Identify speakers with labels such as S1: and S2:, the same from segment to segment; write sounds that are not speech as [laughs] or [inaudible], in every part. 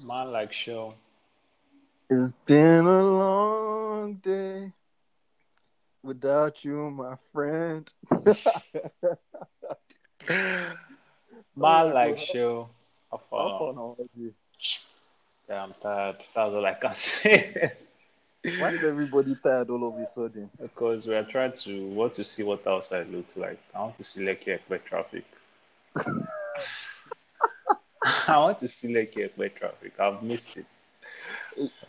S1: Man like show.
S2: It's been a long day without you, my friend. [laughs] my
S1: like show. How
S2: How
S1: far?
S2: fun was it?
S1: Yeah, I'm tired. That's all I can [laughs] say.
S2: Why is everybody tired all of a sudden?
S1: Because we are trying to want to see what outside looks like. I want to see like Lekki Epe traffic. [laughs] [laughs] I want to see Lekki Epe traffic. I've missed it.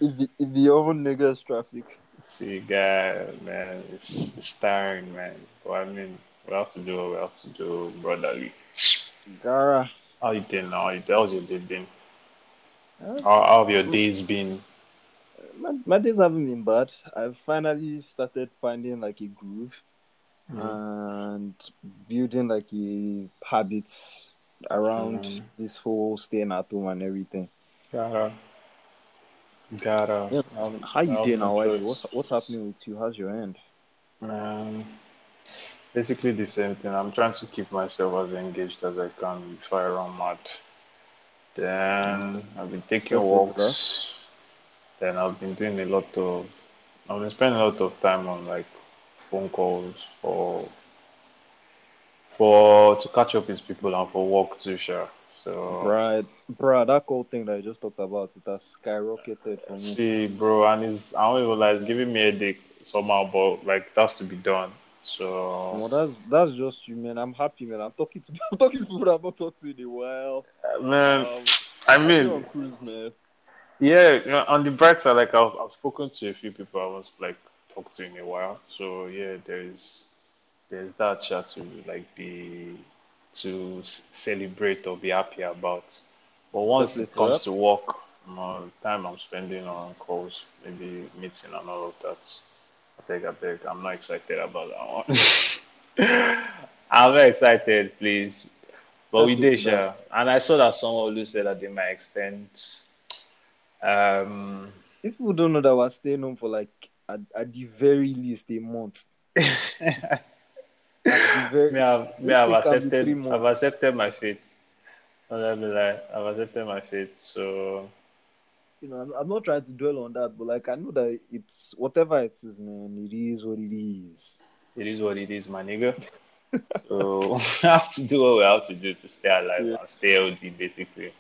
S2: If the old niggas traffic.
S1: See, guy, man, it's, it's tiring, man. But I mean, we have to do what we have to do, brotherly.
S2: Gara.
S1: How you doing now? How's your day been?
S2: Huh?
S1: How, how have your days been?
S2: My, my days haven't been bad. I've finally started finding like a groove mm-hmm. and building like a habit around
S1: Mm.
S2: this whole staying at home and everything.
S1: Gotta, gotta.
S2: Yeah. How you
S1: have
S2: doing
S1: no
S2: now? What's what's happening with you? How's your end?
S1: Um, basically the same thing. I'm trying to keep myself as engaged as I can before I run mad. Then I've been taking
S2: Purpose,
S1: walks. Then I've been doing a lot of. I've been spending a lot of time on like phone calls for for to catch up with people and for work too, sure. So
S2: Right, bro, that cool thing that I just talked about, it has skyrocketed for me.
S1: see, bro, and it's I don't even like it's giving me a dick somehow, but like that's to be done. So
S2: Well, that's that's just you, man. I'm happy, man. I'm talking to [laughs] I'm talking to people I've not talked to in a while.
S1: man,
S2: Um,
S1: I mean,
S2: cruise, man.
S1: Yeah, you know, on the bright side, like I've, I've spoken to a few people I was like talked to in a while. So yeah, there's there's that chat to like be to celebrate or be happy about. But once it comes
S2: that.
S1: to work, you know, time I'm spending on calls, maybe meeting and all of that, I think I beg, I'm not excited about that one. [laughs] I'm not excited, please. But we did,
S2: that.
S1: And I saw that someone who said that they might extend. Um,
S2: If people don't know that we're staying home for like at, at the very least a month. [laughs]
S1: me,
S2: At the very
S1: I've, me, I've
S2: thing can be three
S1: accepted, I've accepted my fate. Not let me I've accepted my fate. So
S2: You know, I'm, I'm not trying to dwell on that, but like I know that it's whatever it is, man. It is what it is.
S1: it is what it is, my nigga. [laughs] So [laughs] we have to do what we have to do to stay alive
S2: Yeah,
S1: and stay healthy, basically.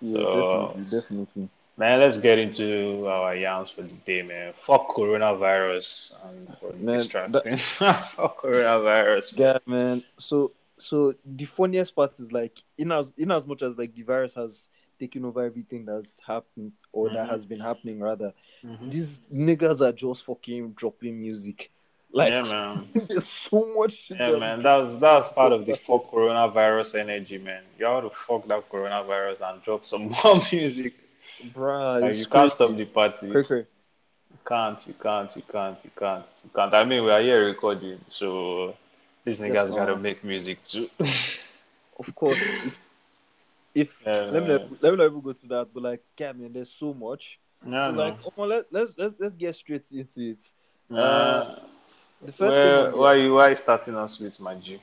S2: yeah,
S1: So,
S2: definitely, definitely.
S1: Man, let's get into our yarns for the day, man. Fuck coronavirus and for
S2: Man, that
S1: distracting. [laughs] Fuck coronavirus, man.
S2: Yeah, man. So, so the funniest part is like, in as in as much as like the virus has taken over everything that's happened or that
S1: hmm
S2: has been happening, rather,
S1: hmm
S2: these niggas are just fucking dropping music. Like,
S1: Yeah, man. [laughs]
S2: there's so much shit
S1: Yeah, man, that's that's part of the fuck coronavirus energy, man. You have to fuck that coronavirus and drop some [laughs] more music.
S2: Bruh,
S1: Like you can't stop the party.
S2: Cray.
S1: You can't, you can't, you can't, you can't, you can't. I mean, we are here recording, so these
S2: Yes,
S1: niggas gotta
S2: uh,
S1: make music too. [laughs]
S2: of course. If if
S1: Yeah,
S2: let me not, let me not even go to that, but like, yeah, man, there's so much.
S1: Yeah,
S2: So
S1: no.
S2: like, oh, let, let's let's let's get straight into it. Uh,
S1: Uh,
S2: the first thing
S1: where,
S2: the
S1: why you, why you starting us with my G?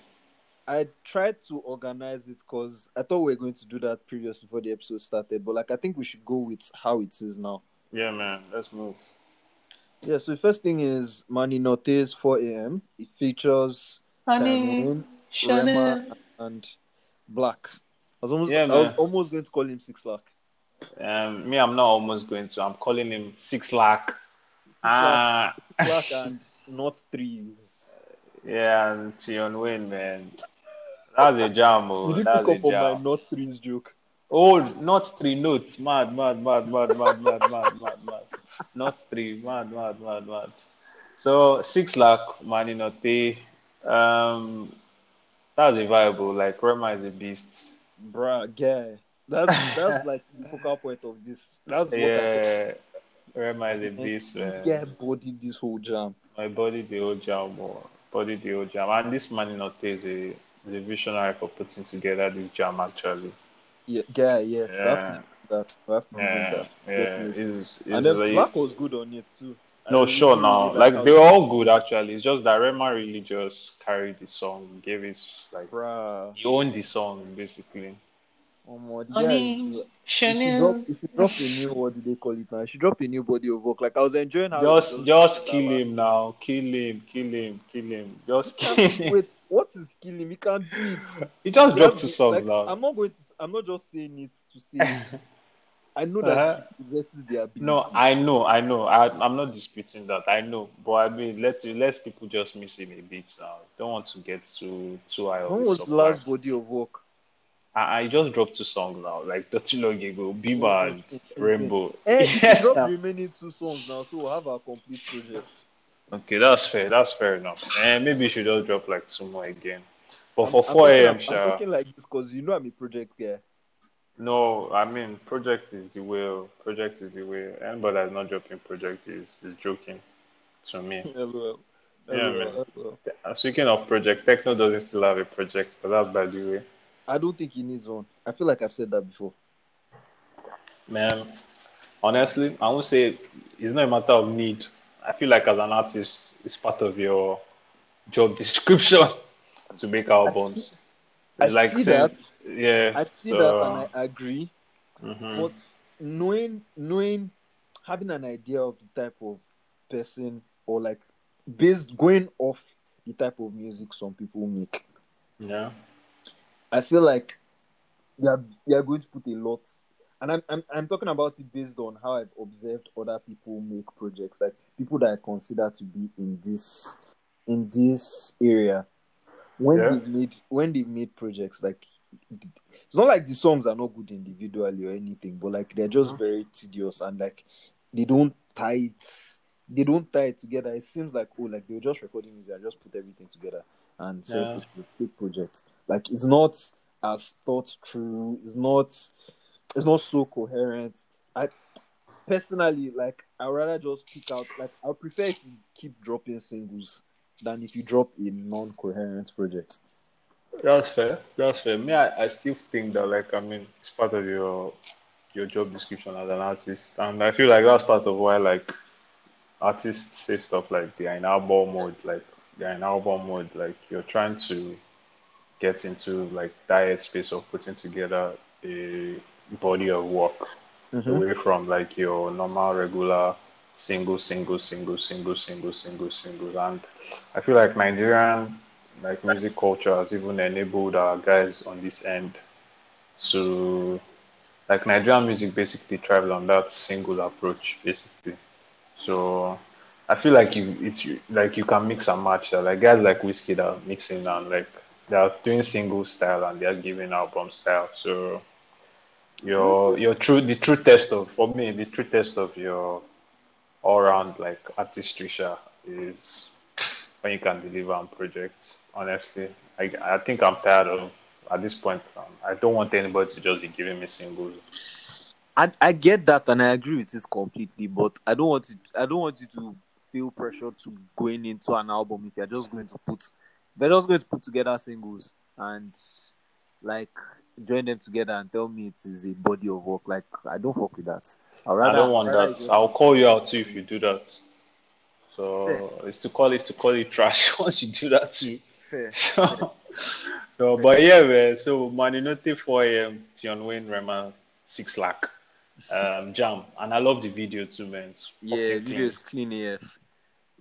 S2: I tried to organize it because I thought we were going to do that previous before the episode started, but like I think we should go with how it is now.
S1: Yeah, man, let's move.
S2: Yeah, so the first thing is Manny Norte's 4 a.m. It features Diamond, Rema, and Black. I was almost
S1: Yeah,
S2: I was almost going to call him Six Lakh.
S1: Um, me, I'm not almost going to. I'm calling him Six Lakh.
S2: Six Lakh,
S1: Ah,
S2: Six Lakh and not threes. [laughs]
S1: yeah, and Tion Wayne, man. That's a jam,
S2: You
S1: oh.
S2: didn't
S1: That's
S2: pick up on my not threes joke.
S1: Oh, not three notes. Mad, mad, mad, mad, mad, mad, mad, mad, mad. Not three. Mad, mad, mad, mad. So six lakh, Manny Norte. Um, that's a viable. Like Rema is a beast.
S2: Bruh, yeah. That's that's like the focal point of this. That's what I
S1: Yeah, Rema is a beast, man.
S2: bodied this whole jam.
S1: My body the whole jam, boy. Body the whole jam. And this Manny Norte is a, is a visionary for putting together this jam actually.
S2: Yeah, guy, yes.
S1: Yeah,
S2: that. I have to
S1: yeah,
S2: that.
S1: yeah.
S2: Definitely.
S1: Is
S2: And then
S1: like
S2: Black was good on it too. I
S1: No, sure
S2: really
S1: now.
S2: like
S1: Like they
S2: he
S1: were all good actually. It's just that Rema really just carried the song, gave it like
S2: bruh.
S1: he owned the song basically.
S2: Omo, the
S1: Honey,
S2: guy if you drop
S1: Chanel.
S2: if you drop a new what do they call it now? If you drop a new body of work, like I was enjoying how
S1: Just, just kill
S2: last
S1: him now. Kill him, kill him, kill him. Just kill
S2: time.
S1: him.
S2: Wait, what is killing him? He can't do it. [laughs]
S1: He just
S2: He
S1: dropped two songs
S2: like,
S1: now.
S2: I'm not going to. I'm not just saying it to say it. [laughs] I know that
S1: Uh-huh.
S2: he possesses the ability.
S1: No, I know, I know. I, I'm not disputing that. I know, but I mean, let let people just miss him a bit now. Don't want to get too too high
S2: when was the last body of work?
S1: I, I just dropped two songs now, like not too long ago, Beamer
S2: Oh,
S1: and
S2: it's-.
S1: Rainbow.
S2: Eh, you should [laughs]
S1: Yes,
S2: drop remaining two songs now, so we'll have our complete project.
S1: Okay, that's fair. That's fair enough. And maybe you should just drop like two more again. But
S2: I'm-
S1: for
S2: I'm
S1: 4
S2: talking-
S1: a.m.
S2: I'm, talking like this because you know I'm a project guy.
S1: no, I mean project is the way. oh. Project is the way. Anybody that's not dropping project is is joking to me. [laughs]
S2: LOL.
S1: Yeah,
S2: LOL,
S1: man.
S2: LOL.
S1: Speaking of project, Tekno doesn't still have a project, but that's by the way.
S2: I don't think he needs one. I feel like I've said that before.
S1: Man, honestly, I won't say it's not a matter of need. I feel like as an artist, it's part of your job description [laughs] to make albums.
S2: I
S1: It's like
S2: see that.
S1: Yeah.
S2: I see
S1: so,
S2: that and I agree.
S1: mhm.
S2: But knowing knowing having an idea of the type of person or like based going off the type of music some people make,
S1: Yeah.
S2: I feel like they are they are going to put a lot. And I'm, I'm I'm talking about it based on how I've observed other people make projects, like people that I consider to be in this in this area. When
S1: Yeah.
S2: they've made when they've made projects, like it's not like the songs are not good individually or anything, but like they're just
S1: Mhm.
S2: very tedious and like they don't tie it they don't tie it together. It seems like oh like they were just recording music and just put everything together and sell
S1: Yeah.
S2: big projects. Like it's not as thought through, it's not it's not so coherent. I personally like I'd rather just pick out like I prefer if you keep dropping singles than if you drop a non coherent project.
S1: That's fair. That's fair. Me, I, I still think that like I mean it's part of your your job description as an artist, and I feel like that's part of why like artists say stuff like they're in album mode, like they're in album mode, like you're trying to get into like that space of putting together a body of work mm-hmm. away from like your normal regular single single single single single single single and i feel like nigerian like music culture has even enabled our guys on this end to like nigerian music basically thrives on that single approach basically. So i feel like you it's like you can mix and match uh, like guys like Wizkid that are mixing and like they are doing single style and they are giving album style so your your true the true test of for me the true test of your all round like artistry is when you can deliver on projects. Honestly, I I think I'm tired of at this point. Um, I don't want anybody to just be giving me singles.
S2: I, I get that and I agree with this completely, but I don't want to I don't want you to feel pressure to going into an album if you're just going to put if you're just going to put together singles and like join them together and tell me it is a body of work. Like I don't fuck with that. I'd
S1: I
S2: rather-
S1: don't want
S2: rather
S1: that.
S2: just-
S1: I'll call you out too if you do that. So it's to call it's to call it trash [laughs] once you do that too.
S2: fair. [laughs]
S1: So, so but yeah, man. So Manny Norte 4 a.m. Tion Wayne Rema 6 lakh um, jam, and I love the video too, man. It's
S2: Yeah, video is clean AF.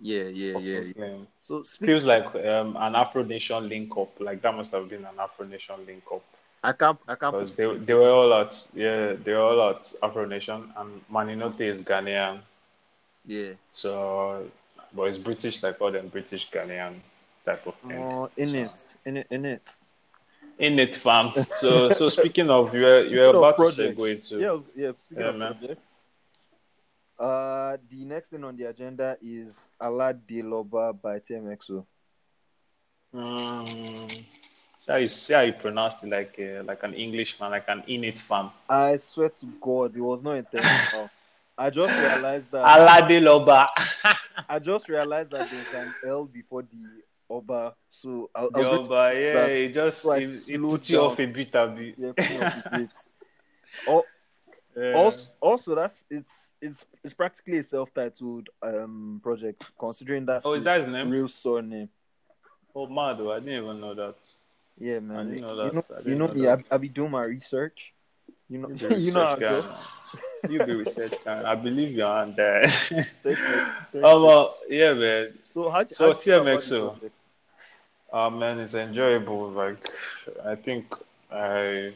S2: Yeah, yeah, yeah.
S1: yeah.
S2: So speak,
S1: Feels like um, an Afro Nation link up. Like that must have been an Afro Nation link up.
S2: I can't I can't
S1: Because they, they were all at yeah they were all at Afro Nation and Manny Norte is Ghanaian
S2: yeah.
S1: so but it's British like all them British Ghanaian type of thing.
S2: Oh, in it, in it, in it.
S1: In it, fam. So so speaking of you were you were about to segue into
S2: Yeah, was- yeah. Speaking
S1: Yeah,
S2: of
S1: man.
S2: projects, uh, the next thing on the agenda is Allah De Loba by TMXO.
S1: Mm, see how you see how you pronounce it like uh, like an Englishman, like an in it fam.
S2: I swear to God, it was not intentional. [laughs] I just realized that.
S1: Alade Loba. [laughs]
S2: I just realized that there's an L before the Oba, so I, I was
S1: The
S2: going to
S1: Oba, yeah,
S2: that.
S1: it just
S2: So
S1: it, it puts you off a bit a bit.
S2: yeah, put me up with it. Oh,
S1: Yeah.
S2: also, also that's it's it's it's practically a self-titled um project considering that's
S1: oh, is that his name?
S2: real surname.
S1: Oh, mad! I didn't even know that.
S2: Yeah, man. you know, you know
S1: know
S2: me. I, I be doing my research. You know,
S1: You [laughs]
S2: you know how
S1: guy.
S2: go.
S1: You be research [laughs] guy. I believe you're on there.
S2: Thanks, [laughs] man. Thanks,
S1: oh well, yeah, man.
S2: So how
S1: So
S2: how do you feel about the
S1: TMXO. Oh man, it's enjoyable. Like, I think I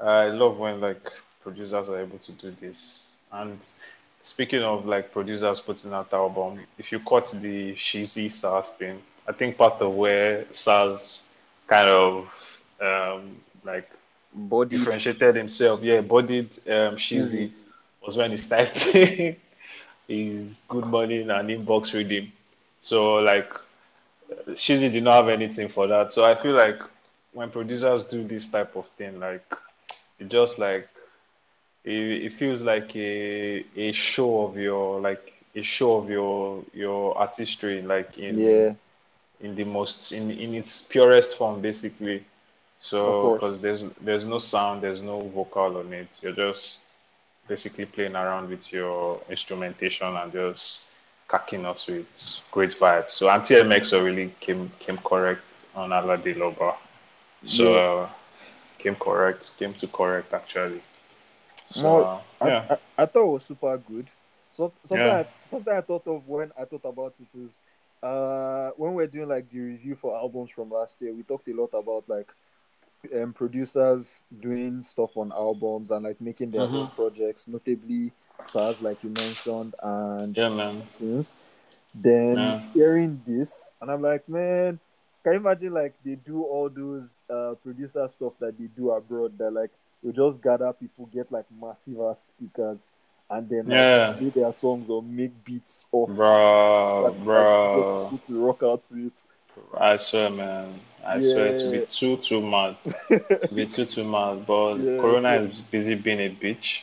S1: I love when like producers are able to do this. And speaking of like producers putting out album, if you caught the Shizzi Sarz thing, I think part of where SARS kind of um like
S2: Body.
S1: differentiated himself, yeah, bodied um
S2: Shizzi.
S1: Shizzi was when he started [laughs] his Good Morning and Inbox Reading. So like Shizzi did not have anything for that. So I feel like when producers do this type of thing, like it just like it, it feels like a a show of your like a show of your your artistry, like in
S2: Yeah,
S1: in the most in in its purest form, basically. So because there's there's no sound, there's no vocal on it. You're just basically playing around with your instrumentation and just cacking us with great vibes. So TMXO really came came correct on Alade Loba. So
S2: Yeah.
S1: uh, came correct, came to correct actually. So uh,
S2: I,
S1: yeah,
S2: I, I thought it was super good. So something
S1: Yeah.
S2: I, something I thought of when I thought about it is uh when we're doing like the review for albums from last year, we talked a lot about like um, producers doing stuff on albums and like making their own
S1: Mhm.
S2: projects, notably Sarz, like you mentioned, and
S1: yeah, man.
S2: tunes. Then
S1: Yeah.
S2: hearing this, and I'm like, man, can you imagine like they do all those uh producer stuff that they do abroad that like you just gather people, get like massive ass speakers, and then like
S1: Yeah.
S2: play their songs or make beats off
S1: Bro, bro.
S2: People to rock out to it.
S1: I swear, man. I swear to be too, too mad. To be too, too mad. But [laughs]
S2: Yeah,
S1: Corona
S2: so-
S1: is busy being a bitch.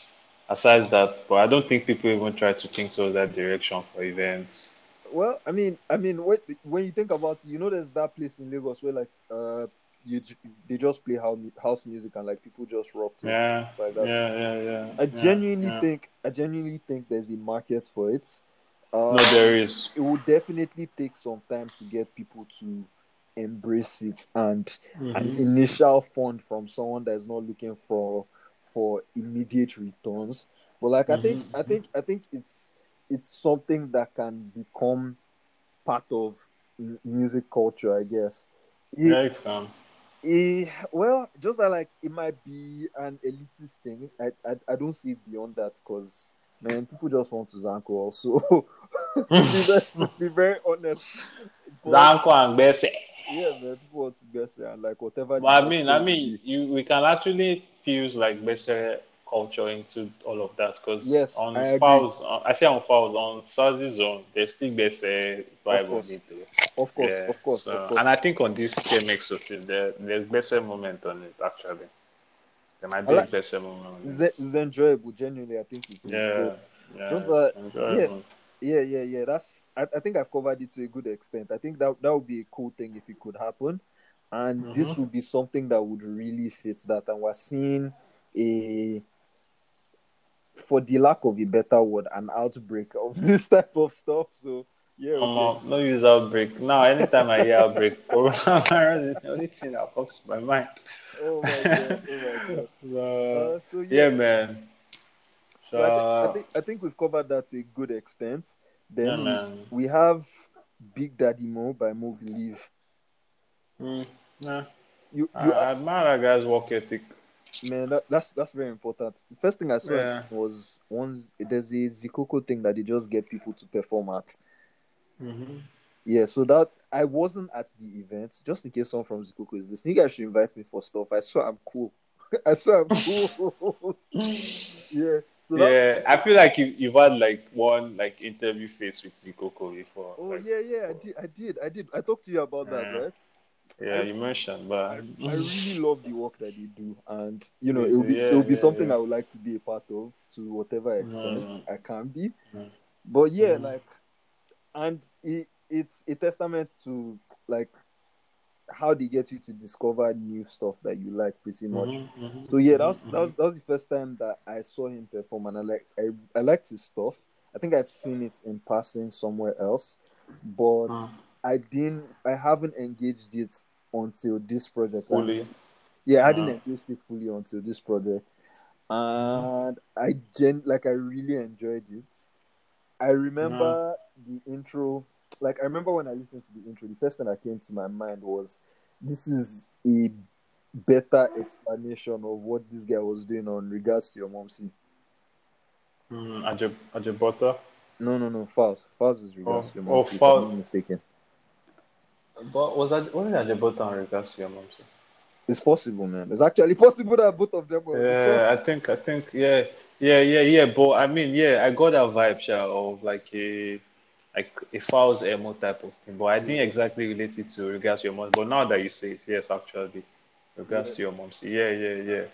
S1: Aside that, but I don't think people even try to think towards that direction for events.
S2: Well, I mean, I mean, when when you think about it, you know, there's that place in Lagos where like uh you they just play house house music and like people just rock to it.
S1: Yeah,
S2: Like
S1: yeah, yeah, yeah.
S2: I
S1: yeah,
S2: genuinely
S1: yeah.
S2: think I genuinely think there's a market for it. Uh,
S1: No, there is.
S2: it will definitely take some time to get people to embrace it and an
S1: Mhm.
S2: initial fund from someone that is not looking for for immediate returns. But like I think I think I think it's it's something that can become part of m- music culture, I guess. It-
S1: Yeah, it's calm.
S2: Eh, well, just that like it might be an elitist thing. I I, I don't see it beyond that because man, people just want to Zanku also. [laughs] to, be very, to be very honest. But,
S1: Zanku and Gbese.
S2: yeah, man, people want to guess it and like whatever.
S1: But I mean, I mean, you we can actually fuse like Gbese culture into all of that because
S2: Yes,
S1: on
S2: I
S1: fouls, on, I say on fouls on Sazi zone, there's still Gbese vibe it.
S2: of course,
S1: Yeah,
S2: of course,
S1: so-
S2: of course.
S1: And I think on this TMXO, there, there's better moment on it actually. There might be
S2: like-
S1: a better moment.
S2: it's, it's enjoyable. Genuinely, I think it's,
S1: Yeah,
S2: good.
S1: yeah.
S2: Just that-
S1: enjoyable.
S2: Yeah, yeah, yeah. That's I, I think I've covered it to a good extent. I think that that would be a cool thing if it could happen. And this
S1: Mhm.
S2: would be something that would really fit that. And we're seeing a for the lack of a better word, an outbreak of [laughs] this type of stuff. So yeah, okay.
S1: Um, no use outbreak. Now, anytime I hear outbreak, [laughs] coronavirus is the only thing that pops my mind.
S2: Oh my god, oh my god. [laughs]
S1: So,
S2: Uh, so yeah,
S1: yeah, man. So,
S2: So I, think, I think I think we've covered that to a good extent. Then
S1: yeah,
S2: we, have Big Daddy Mo by Mo Believe.
S1: Mm, yeah.
S2: You,
S1: I,
S2: you
S1: I admire that guy's work ethic.
S2: Man, that, that's that's very important. The first thing I saw
S1: Yeah.
S2: was once there's a Zikoko thing that they just get people to perform at.
S1: Mm-hmm.
S2: Yeah, so that I wasn't at the event. Just in case someone from Zikoko is listening, you guys should invite me for stuff. I swear I'm cool. [laughs] I swear I'm cool. [laughs] yeah. So that,
S1: Yeah, I feel like you you've had like one like interview face with Zikoko before.
S2: Oh
S1: like,
S2: yeah, yeah, I did, I did, I did. I talked to you about that,
S1: Yeah.
S2: right?
S1: Yeah, you mentioned, but
S2: I, I really love the work that they do, and you know, it will be
S1: Yeah,
S2: it will be
S1: yeah,
S2: something
S1: yeah.
S2: I would like to be a part of to whatever extent
S1: Mhm.
S2: I can be.
S1: Mhm.
S2: But yeah,
S1: Mhm.
S2: like, and it, it's a testament to like how they get you to discover new stuff that you like, pretty much.
S1: Mhm, mhm,
S2: So yeah, that was that was that was the first time that I saw him perform, and I like I I liked his stuff. I think I've seen it in passing somewhere else, but
S1: mhm.
S2: I didn't. I haven't engaged it until this project.
S1: fully.
S2: Yeah, I didn't
S1: Uh,
S2: embraced it fully until this project, and I gen like I really enjoyed it. I remember the intro. Like I remember when I listened to the intro, the first thing that came to my mind was, "This is a better explanation of what this guy was doing on regards to your mom." See,
S1: mm, Butter.
S2: no, no, no, Falz, Falz is regards
S1: Oh,
S2: to your
S1: oh,
S2: mom. I'm not mistaken.
S1: But was that was it Ajebutter on regards to your mom? too?
S2: It's possible, man. It's actually possible that both of them were.
S1: Yeah, I think I think yeah yeah yeah yeah. But I mean yeah, I got that vibe sha, of like a like a false emo type of thing. But I didn't exactly relate it to regards to your mom. But now that you say it, yes, actually, regards
S2: Yeah.
S1: to your mom. Yeah yeah yeah.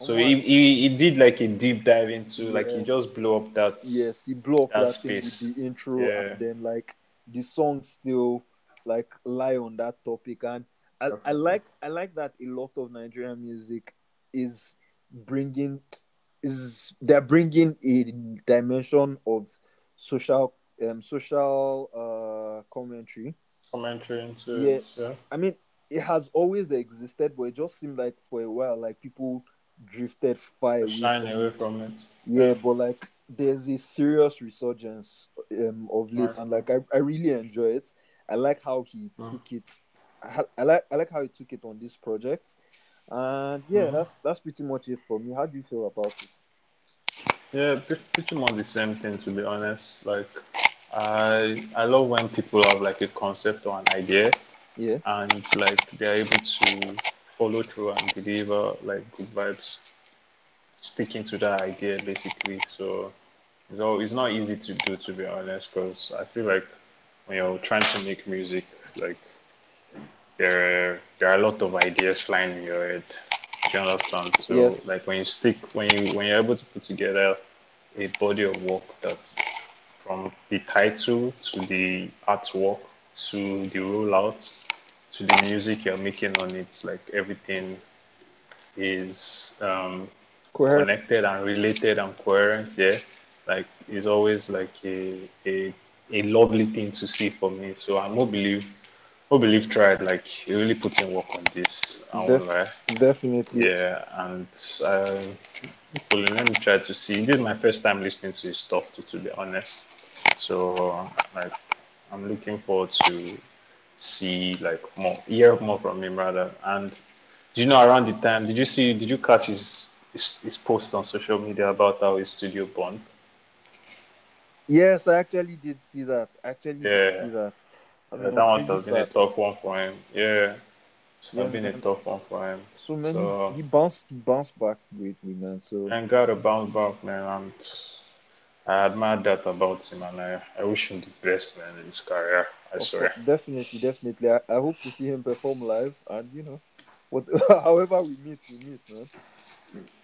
S1: Oh so
S2: Oh,
S1: he, he he did like a deep dive into like he just blew up that
S2: Yes, he blew up
S1: that
S2: that, thing
S1: space.
S2: with the intro,
S1: Yeah.
S2: and then like the song still like lie on that topic. And I, I like I like that a lot of Nigerian music is bringing is they're bringing a dimension of social um social uh commentary.
S1: commentary into
S2: Yeah.
S1: it. Yeah.
S2: I mean, it has always existed, but it just seemed like for a while, like people drifted far away.
S1: Shine
S2: from
S1: away
S2: it.
S1: from it.
S2: Yeah, but like there's a serious resurgence um, of late,
S1: Right.
S2: and like I, I really enjoy it. I like how he
S1: Mm.
S2: took it. I, I like I like how he took it on this project, and yeah,
S1: Mhm.
S2: that's that's pretty much it for me. How do you feel about it?
S1: Yeah, pretty much the same thing to be honest. Like I I love when people have like a concept or an idea
S2: Yeah,
S1: and like they're able to follow through and deliver like good vibes, sticking to that idea basically. So it's all, it's not easy to do to be honest, because I feel like when you're trying to make music, like there are, there are a lot of ideas flying in your head. Do you understand? So
S2: Yes.
S1: like when you stick when you when you're able to put together a body of work that's from the title to the artwork to the rollout to the music you're making on it, like everything is um,
S2: coherent.
S1: connected and related and coherent. Yeah, like it's always like a a, a lovely thing to see for me. So I more believe, more believe tried like he really put in work on this.
S2: Def- Definitely.
S1: Yeah, and uh, hopefully, let me try to see. This is my first time listening to his stuff, to, to be honest. So, like, I'm looking forward to see like more, hear more from him rather. And do you know around the time? Did you see? Did you catch his his, his posts on social media about how his studio burned?
S2: Yes, I actually did see that. I actually did
S1: Yeah.
S2: see that.
S1: Yeah, that must
S2: really
S1: have been a tough one for him. Yeah, it's
S2: Yeah,
S1: been a tough one for him.
S2: So man,
S1: So-
S2: he, bounced he bounced back greatly, man. So
S1: And got to bounce back, man. And I admire that about him, and I, I wish him the best, man, in his career. I
S2: Of
S1: swear.
S2: course, definitely, definitely. I, I hope to see him perform live, and you know, what, [laughs] however we meet, we meet, man.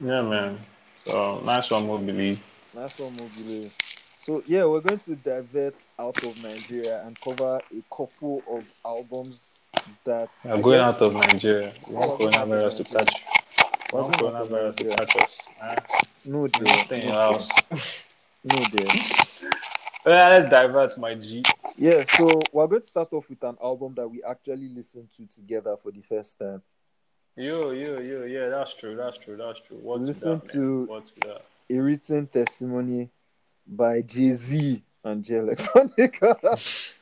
S1: Yeah, man. So nice one, Mobili.
S2: Nice one, Mobile. So yeah, we're going to divert out of Nigeria and cover a couple of albums that
S1: We're going
S2: guess-
S1: out of Nigeria. We want
S2: we're going
S1: coronavirus to. We
S2: going
S1: coronavirus to catch us. [laughs]
S2: No, dear.
S1: stay in your house.
S2: No, dear.
S1: Yeah, let's divert, my G.
S2: Yeah, so we're going to start off with an album that we actually listened to together for the first time.
S1: Yo, yo, yo, yeah, that's true, that's true, that's true. What
S2: Listen
S1: to that,
S2: to-
S1: man? What to that?
S2: A written testimony by Jay Z and Jay Electronica. [laughs]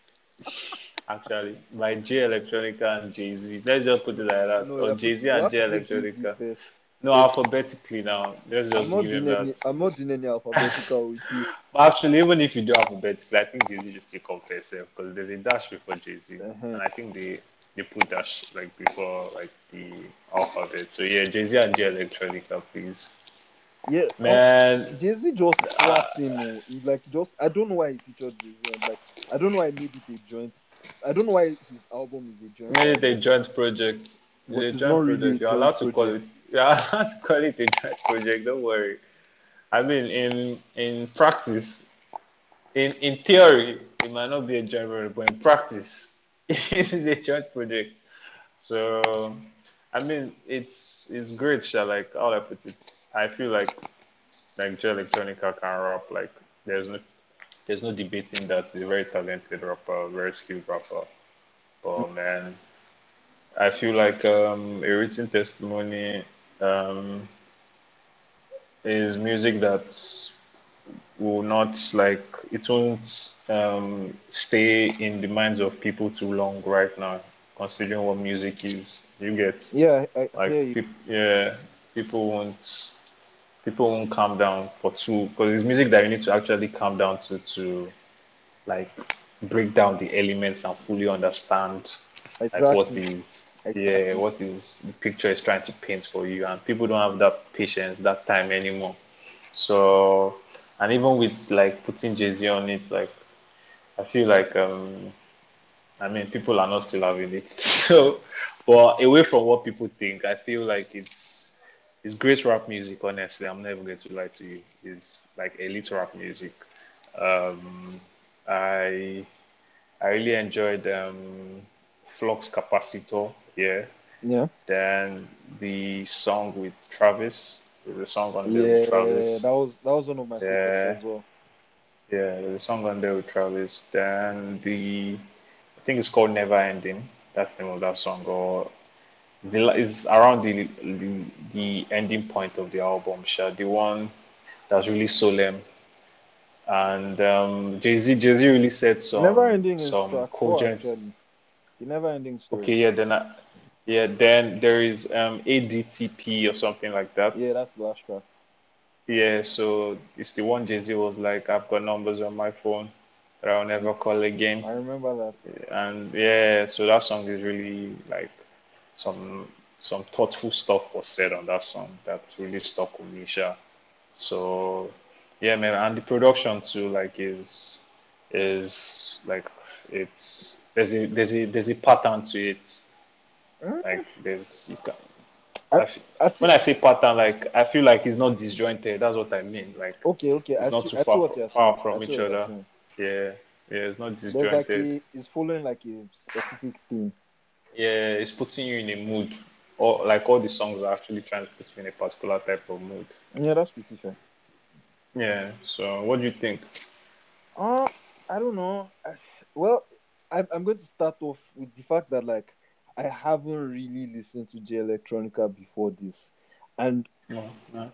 S1: Actually, by Jay Electronica and Jay Z. Let's just put it like that.
S2: No,
S1: or Jay Z and
S2: Jay
S1: Electronica. No, alphabetically now. Let's
S2: I'm
S1: just
S2: not
S1: give
S2: doing any.
S1: that.
S2: I'm not doing any alphabetical [laughs] with you.
S1: But actually, even if you do alphabetically, I think Jay Z just still first because there's a dash before Jay Z,
S2: Uh-huh.
S1: and I think they they put dash like before like the alphabet. So yeah, Jay Z and Jay Electronica, please,
S2: Yeah, oh,
S1: man.
S2: Jay Z just slapped him. oh. He, like just, I don't know why he featured Jay Z. Like, I don't know why he made it a joint. I don't know why his album is a joint.
S1: Made it a joint project.
S2: But
S1: It's
S2: it's not
S1: joint
S2: really a
S1: project. You're
S2: joint
S1: allowed to call it.
S2: project. [laughs]
S1: You're allowed to call it a joint project. Don't worry. I mean, in in practice, in in theory, it might not be a joint project, but in practice, [laughs] it is a joint project. So, I mean, it's it's great. Like how I put it, I feel like like Jay Electronica can rap. Like there's no there's no debating that. He's a very talented rapper, very skilled rapper. But man, I feel like um, a written testimony um, is music that will not like it won't um, stay in the minds of people too long right now, considering what music is. You get
S2: Yeah, I,
S1: like
S2: you.
S1: peop- yeah, people won't people won't calm down for two because it's music that you need to actually calm down to to like break down the elements and fully understand like what
S2: Exactly.
S1: yeah what is the picture is trying to paint for you and people don't have that patience that time anymore so and even with like putting jay-z on it like i feel like um i mean people are not still having it [laughs] so but away from what people think i feel like it's it's great rap music honestly i'm never going to lie to you it's like elite rap music um i i really enjoyed um flux capacitor yeah
S2: Yeah.
S1: then the song with Travis, the song on there with
S2: Yeah,
S1: Travis.
S2: that was that was one of my favorites as well.
S1: yeah, a song on there with Travis. Then the, I think it's called Never Ending. That's the name of that song. Or it's, around the, the the ending point of the album, Sha, the one that's really solemn. And um, Jay Z, Jay Z really said
S2: Never
S1: some
S2: ending is
S1: some cogent.
S2: The never ending story.
S1: Okay, yeah, then I, yeah, then there is um ADTP or something like that.
S2: Yeah, that's the last track.
S1: Yeah, so it's the one Jay Z was like, I've got numbers on my phone that I'll never call again.
S2: I remember that.
S1: And yeah, so that song is really like some some thoughtful stuff was said on that song that really stuck with me. So yeah, man, and the production too, like is is like it's there's a there's a there's a pattern to it.
S2: Mm,
S1: Like there's you can
S2: I,
S1: I f-
S2: I
S1: when I say pattern, like I feel like it's not disjointed. That's what I mean. Like
S2: okay, okay. I
S1: it's not
S2: see
S1: too
S2: I
S1: far
S2: what you're
S1: far
S2: saying. I
S1: from each
S2: what you're
S1: other. Yeah, yeah, it's not
S2: There's like
S1: disjointed.
S2: a it's following like a specific theme.
S1: Yeah, it's putting you in a mood. Or like all the songs are actually trying to put you in a particular type of mood.
S2: Yeah, that's pretty fair.
S1: Yeah. So what do you think?
S2: Uh, I don't know. I, well, I, I'm going to start off with the fact that like I haven't really listened to Jay Electronica before this, and
S1: No, no.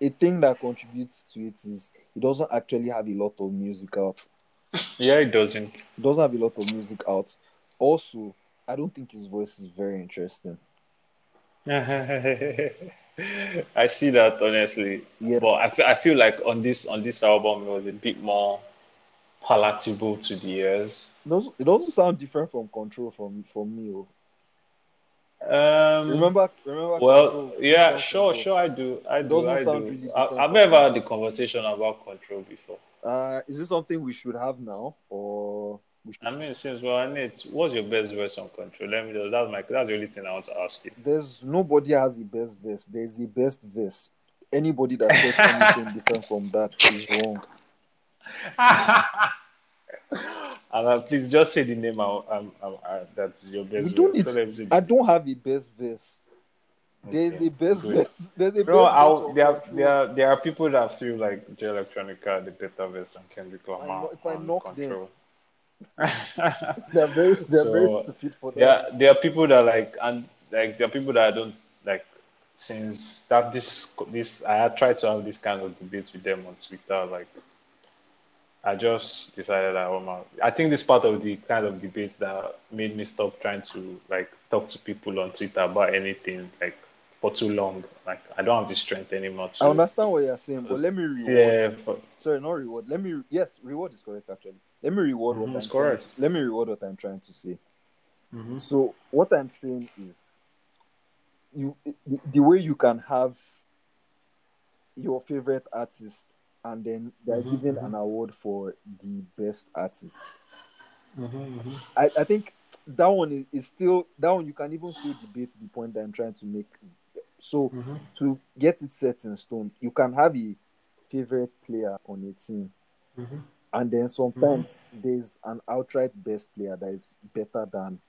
S2: a thing that contributes to it is it doesn't actually have a lot of music out.
S1: Yeah, it doesn't.
S2: Doesn't have a lot of music out. Also, I don't think his voice is very interesting. [laughs]
S1: I see that honestly,
S2: Yes,
S1: but I feel, I feel like on this on this album it was a bit more palatable to the ears.
S2: it doesn't, it doesn't different from Control from from me. oh.
S1: Um,
S2: Remember, remember
S1: well,
S2: Control?
S1: yeah,
S2: Control
S1: sure,
S2: Control.
S1: sure, I do, I
S2: it
S1: do.
S2: Doesn't
S1: I
S2: sound
S1: do.
S2: Really
S1: I, I've
S2: from
S1: never had the conversation about control before.
S2: Uh, is this something we should have now, or we should?
S1: I mean, since we're on it, what's your best verse on control? Let me just, that's my, that's the only thing I want to ask you.
S2: There's nobody has the best verse. There's the best verse. Anybody that says [laughs] anything different from that is wrong. [laughs]
S1: And uh, please just say the name. I'm, I'm, I'm, uh, that's your best
S2: You don't
S1: verse.
S2: need.
S1: Don't let me say
S2: I don't have a best verse. There's
S1: Okay,
S2: a best verse. There's a best
S1: No, I'll, there, are, there, are, there are people that feel like Jay Electronica the better verse than Kendrick Lamar
S2: if I knock them,
S1: control. [laughs]
S2: they're very, they're very stupid for
S1: there,
S2: that.
S1: there are people that like, and like there are people that I don't like. Since that this this I tried to have this kind of debate with them on Twitter, like I just decided I oh my, I think this part of the kind of debates that made me stop trying to like talk to people on Twitter about anything like for too long. Like I don't have the strength anymore
S2: I understand what you're saying, but let me reward.
S1: yeah. For,
S2: Sorry, not reward. Let me. Yes, reward is correct actually. Let me reward what
S1: Mhm,
S2: I'm
S1: it's
S2: trying
S1: correct.
S2: to, Let me reward what I'm trying to say.
S1: Mhm.
S2: So what I'm saying is, you the, the way you can have your favorite artist, and then they're
S1: Mhm,
S2: giving
S1: mhm.
S2: an award for the best artist.
S1: Mhm, mhm.
S2: I, I think that one is, is still that one. You can even still debate the point that I'm trying to make. So
S1: Mhm.
S2: to get it set in stone, you can have a favorite player on a team,
S1: Mhm.
S2: and then sometimes there's an outright best player that is better than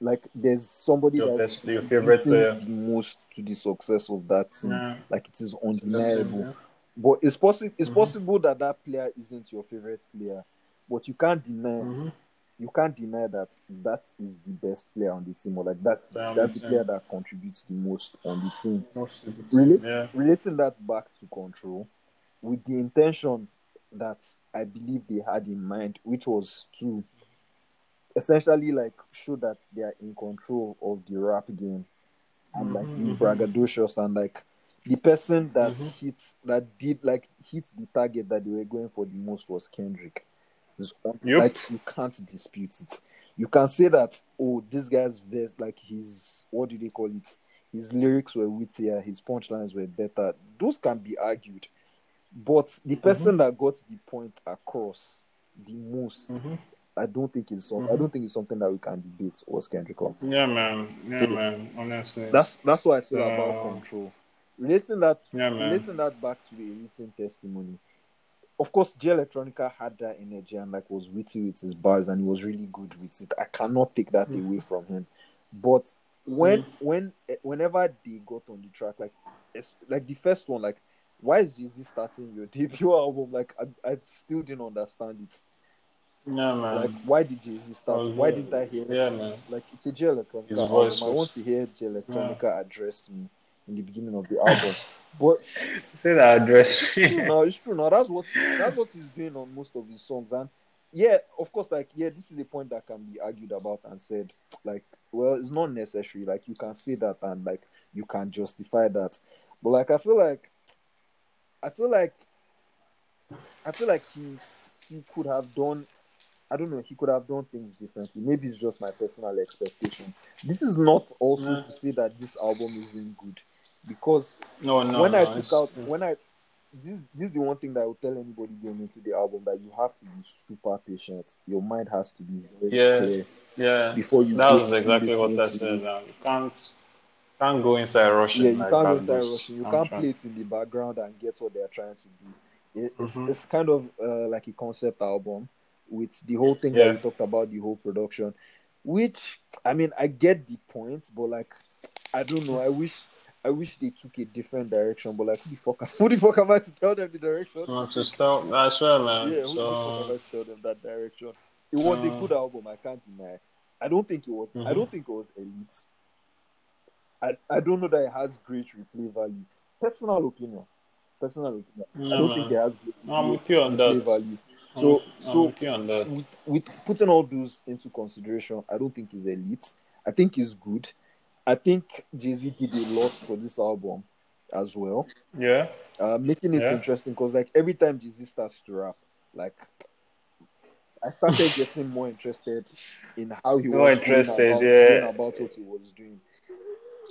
S2: like there's somebody
S1: Your
S2: that's
S1: best, your favorite player.
S2: the most to the success of that team.
S1: Yeah.
S2: Like it is undeniable.
S1: yeah.
S2: But it's possible it's
S1: Mhm.
S2: possible that that player isn't your favorite player, but you can't deny
S1: Mhm.
S2: You can't deny that that is the best player on the team, or like that's
S1: Player on
S2: that's
S1: the
S2: the player that contributes the most on the team. Relate,
S1: Yeah.
S2: relating that back to control with the intention that I believe they had in mind, which was to essentially like show that they are in control of the rap game and like be
S1: Mhm, mhm.
S2: braggadocious and like the person that
S1: Mhm.
S2: hits that did like hit the target that they were going for the most was Kendrick.
S1: Yep.
S2: Like you can't dispute it. You can say that oh this guy's verse like his what do they call it? His lyrics were wittier, his punchlines were better. Those can be argued. But the person that got the point across the most,
S1: Mhm.
S2: I don't think it's some, I
S1: Mhm.
S2: don't think it's something that we can debate was Kendrick Lamar.
S1: Yeah, man. Yeah, man. Honestly.
S2: That's that's what I feel
S1: So-
S2: about control. Relating that
S1: yeah, man.
S2: relating that back to the written testimony. Of course, Jay Electronica had that energy and like was witty with his bars and he was really good with it. I cannot take that
S1: Mm.
S2: away from him. But when
S1: Mm.
S2: when eh, whenever they got on the track, like it's like the first one, like why is Jay Z starting your [laughs] debut album? Like I, I still didn't understand it.
S1: Yeah, man.
S2: Like why did Jay Z start?
S1: Oh,
S2: Why didn't I hear?
S1: yeah, man.
S2: Like it's a Jay Electronica album. I want to hear Jay Electronica address me in the beginning of the album. [laughs] but
S1: Say that address.
S2: no, it's true. [laughs] Now that's what that's what he's doing on most of his songs, and yeah, of course, like yeah, this is a point that can be argued about and said, like, well, it's not necessary. Like you can say that and like you can justify that, but like I feel like, I feel like, I feel like he he could have done. I don't know. He could have done things differently. Maybe it's just my personal expectation. This is not also
S1: Yeah.
S2: to say that this album isn't good, because
S1: no, no.
S2: when
S1: no,
S2: I took out when I this this is the one thing that I will tell anybody going into the album that you have to be super patient. Your mind has to be very
S1: Yeah.
S2: clear
S1: Yeah.
S2: before you.
S1: That was exactly what I said. Um, you can't can't go inside rushing.
S2: Yeah, you
S1: like
S2: can't go inside rushing. You
S1: I'm
S2: can't
S1: trying-
S2: play it in the background and get what they are trying to do. It, it's
S1: Mhm.
S2: it's kind of uh, like a concept album with the whole thing
S1: Yeah.
S2: that we talked about, the whole production. Which I mean, I get the point, but like, I don't know. I wish. I wish they took a different direction, but like, who the fuck, [laughs] who the fuck am I to tell them the direction?
S1: Want to start? I swear, man.
S2: Yeah, who the fuck am
S1: so
S2: I to tell them that direction? It was a
S1: Uh,
S2: good album, I can't deny. I don't think it was. I
S1: Mhm.
S2: don't think it was elite. I I don't know that it has great replay value. Personal opinion. Personal opinion. I don't think it has great
S1: No, I'm
S2: replay,
S1: with you on
S2: replay
S1: that.
S2: value.
S1: I'm
S2: So
S1: I'm
S2: so
S1: with on that.
S2: with with putting all those into consideration, I don't think it's elite. I think it's good. I think Jay Z did a lot for this album as well
S1: Yeah.
S2: uh, making it
S1: Yeah.
S2: interesting because like every time Jay Z starts to rap, like I started [laughs] getting more interested in how he
S1: More
S2: was
S1: interested,
S2: about,
S1: yeah.
S2: about what he was doing.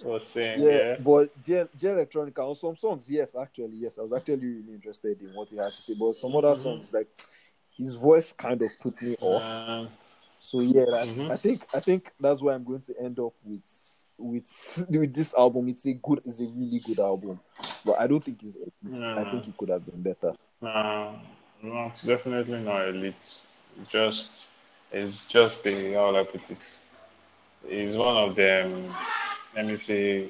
S1: Was saying.
S2: Yeah,
S1: Yeah.
S2: but J, Jay Electronica on some songs, yes, actually, yes, I was actually really interested in what he had to say. But some other
S1: Mhm.
S2: songs, like his voice, kind of put me off.
S1: Um,
S2: So yeah, I,
S1: Mhm.
S2: I think I think that's where I'm going to end up with with [laughs] with this album. It's a good, it's a really good album, but I don't think it's elite. I think it could have been better.
S1: no, no, it's definitely not elite. Just it's just the how I put it. It's one of them. Let me say,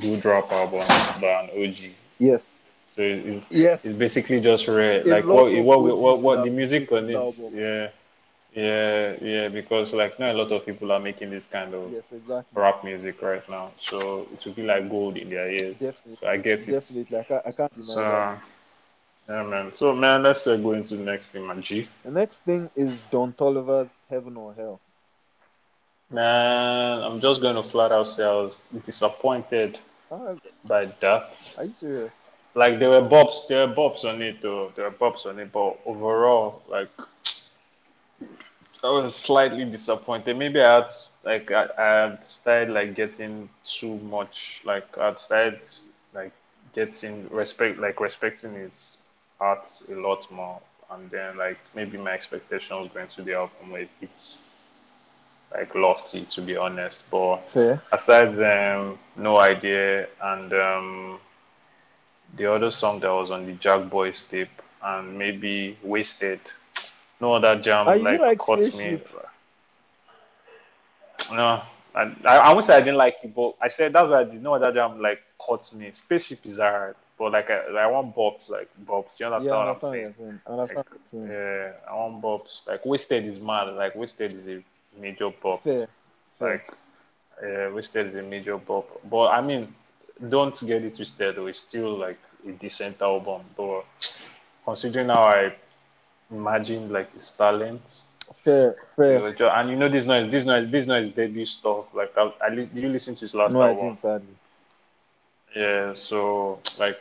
S1: good rap album by an OG.
S2: Yes,
S1: So it's
S2: yes.
S1: it's basically just rare.
S2: A
S1: Like
S2: lot
S1: what what what what the music on
S2: this
S1: it.
S2: album.
S1: Yeah, yeah, yeah. Because like not a lot of people are making this kind of
S2: Yes, exactly.
S1: rap music right now. So it will be like gold in their ears.
S2: Definitely,
S1: So I get it.
S2: definitely. I can't, I can't deny
S1: So
S2: that.
S1: yeah, man. So man, let's uh, go into the next thing, man. G.
S2: The next thing is Don Toliver's Heaven or Hell.
S1: Man, I'm just going to flat out say I was disappointed
S2: Ah,
S1: by that.
S2: are you serious?
S1: Like there were bops, there were bops on it though. There were bops on it, but overall, like I was slightly disappointed. Maybe I had like I, I had started like getting too much. Like I'd started like getting respect, like respecting his art a lot more, and then like maybe my expectations going to the album were a bit like lofty, to be honest. But
S2: Fair.
S1: aside um, no idea and um, the other song that was on the Jack Boys tape and maybe wasted no other jam
S2: you
S1: like
S2: like
S1: caught me no I, I, I won't say I didn't like it but I said that's why I did no other jam like caught me spaceship is alright for like like I want bobs, like bobs. You understand
S2: Yeah, I
S1: what I'm
S2: understand what
S1: saying?
S2: you're saying. I understand saying.
S1: Yeah, I want bobs. Like wasted is mad. Like wasted is a major bob.
S2: Fair. Fair.
S1: Like uh, wasted is a major bob. But I mean, don't get it twisted. It's still like a decent album. But considering how I imagine like his talent,
S2: fair. Fair.
S1: and you know this noise, this noise, this noise debut stuff. Like I, I did you listen to his last
S2: No, I didn't sadly.
S1: Yeah, so like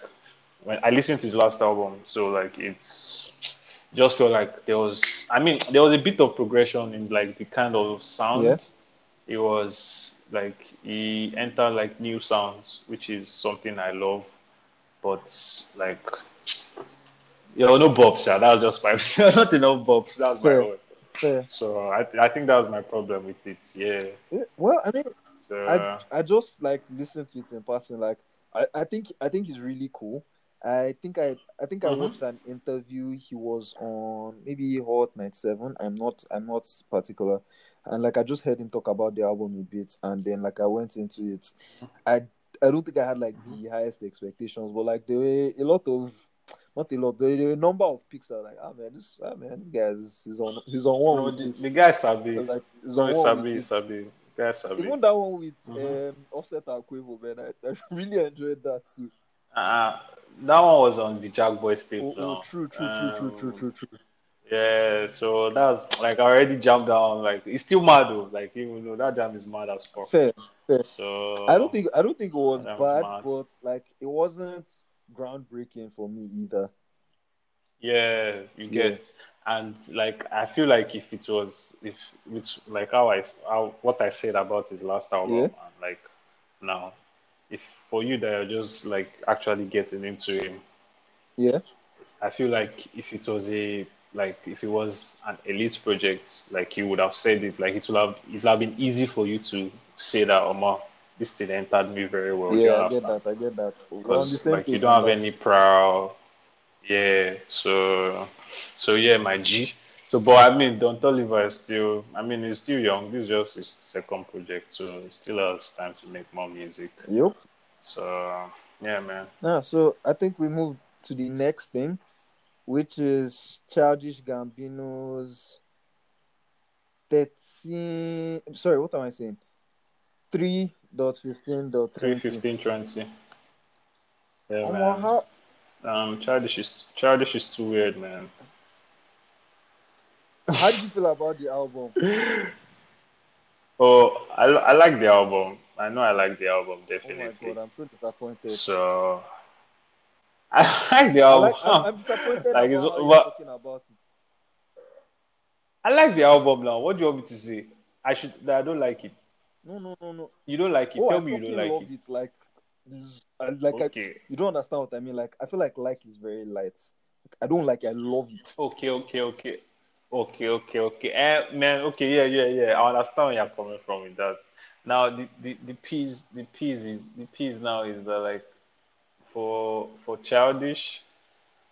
S1: when I listened to his last album, so like it's just felt like there was I mean, there was a bit of progression in like the kind of sound.
S2: Yeah.
S1: It was like he entered like new sounds, which is something I love. But like you know, no bobs, yeah, that was just my [laughs] [laughs] not enough bobs, that was my
S2: Fair.
S1: own.
S2: Fair.
S1: So I I think that was my problem with it. Yeah.
S2: Yeah, Well, I mean,
S1: So
S2: I I just like listened to it in passing. Like I, I think I think he's really cool. I think I I think I
S1: Mhm.
S2: watched an interview. He was on maybe Hot Night Seven. I'm not I'm not particular, and like I just heard him talk about the album a bit, and then like I went into it. I I don't think I had like the highest expectations, but like there were a lot of not a lot, there were a number of picks. I was like, ah man, this ah man, this guy is he's on he's on one
S1: no,
S2: with
S1: the,
S2: this.
S1: the guy Sabi.
S2: Like, he's
S1: No,
S2: on
S1: it's
S2: one
S1: Sabi,
S2: with
S1: it's
S2: this.
S1: Sabi. Guy Sabi.
S2: Even that one with
S1: Mhm.
S2: um, Offset and Quavo, man, I, I [laughs] really enjoyed that too.
S1: Uh, that one was on the Jack Boy tape
S2: Oh, oh
S1: now.
S2: true, true, true, true, true,
S1: Um,
S2: true, true.
S1: Yeah, so that's like I already jammed down. Like it's still mad though. Like even though that jam is mad as fuck.
S2: Fair.
S1: So
S2: I don't think I don't think it was
S1: was
S2: bad,
S1: mad.
S2: but like it wasn't groundbreaking for me either.
S1: Yeah, you
S2: Yeah.
S1: get. And like I feel like if it was if which like how I how what I said about his last album
S2: Yeah.
S1: and like now, if for you that you're just like actually getting into him,
S2: Yeah,
S1: I feel like if it was a like if it was an elite project, like you would have said it, like it would have it would have been easy for you to say that Omar, this thing entered me very well.
S2: yeah, I get that. I get that.
S1: Because like you don't have
S2: that.
S1: any proud yeah, so so yeah, my G. So but I mean Don Toliver is still I mean he's still young. This is just his second project, so he still has time to make more music.
S2: Yep.
S1: So yeah man.
S2: Nah, so I think we move to the next thing, which is Childish Gambino's thirteen. Sorry, what am I saying? Three dot fifteen dot
S1: Three fifteen twenty. Yeah
S2: Omo,
S1: man.
S2: how
S1: Um, childish is childish is too weird, man.
S2: how do you feel about the album? [laughs]
S1: Oh, I, I like the album. I know I like the album definitely.
S2: Oh my god, I'm so disappointed.
S1: So [laughs] I like the
S2: I
S1: album.
S2: like, I'm, I'm disappointed [laughs]
S1: Like,
S2: about how talking about it.
S1: I like the album now. What do you want me to say? I should. I don't like it.
S2: No, no, no, no.
S1: You don't like it.
S2: Oh,
S1: Tell
S2: I
S1: me you don't like
S2: love
S1: it.
S2: it. Like, this, I, like I,
S1: Okay.
S2: you don't understand what I mean. Like, I feel like like is very light. I don't like. it. I love it.
S1: Okay, okay, okay. Okay, okay, okay. Eh, man, okay, yeah, yeah, yeah. I understand where you're coming from with that. Now the, the, the piece the piece is the piece now is that like for for childish,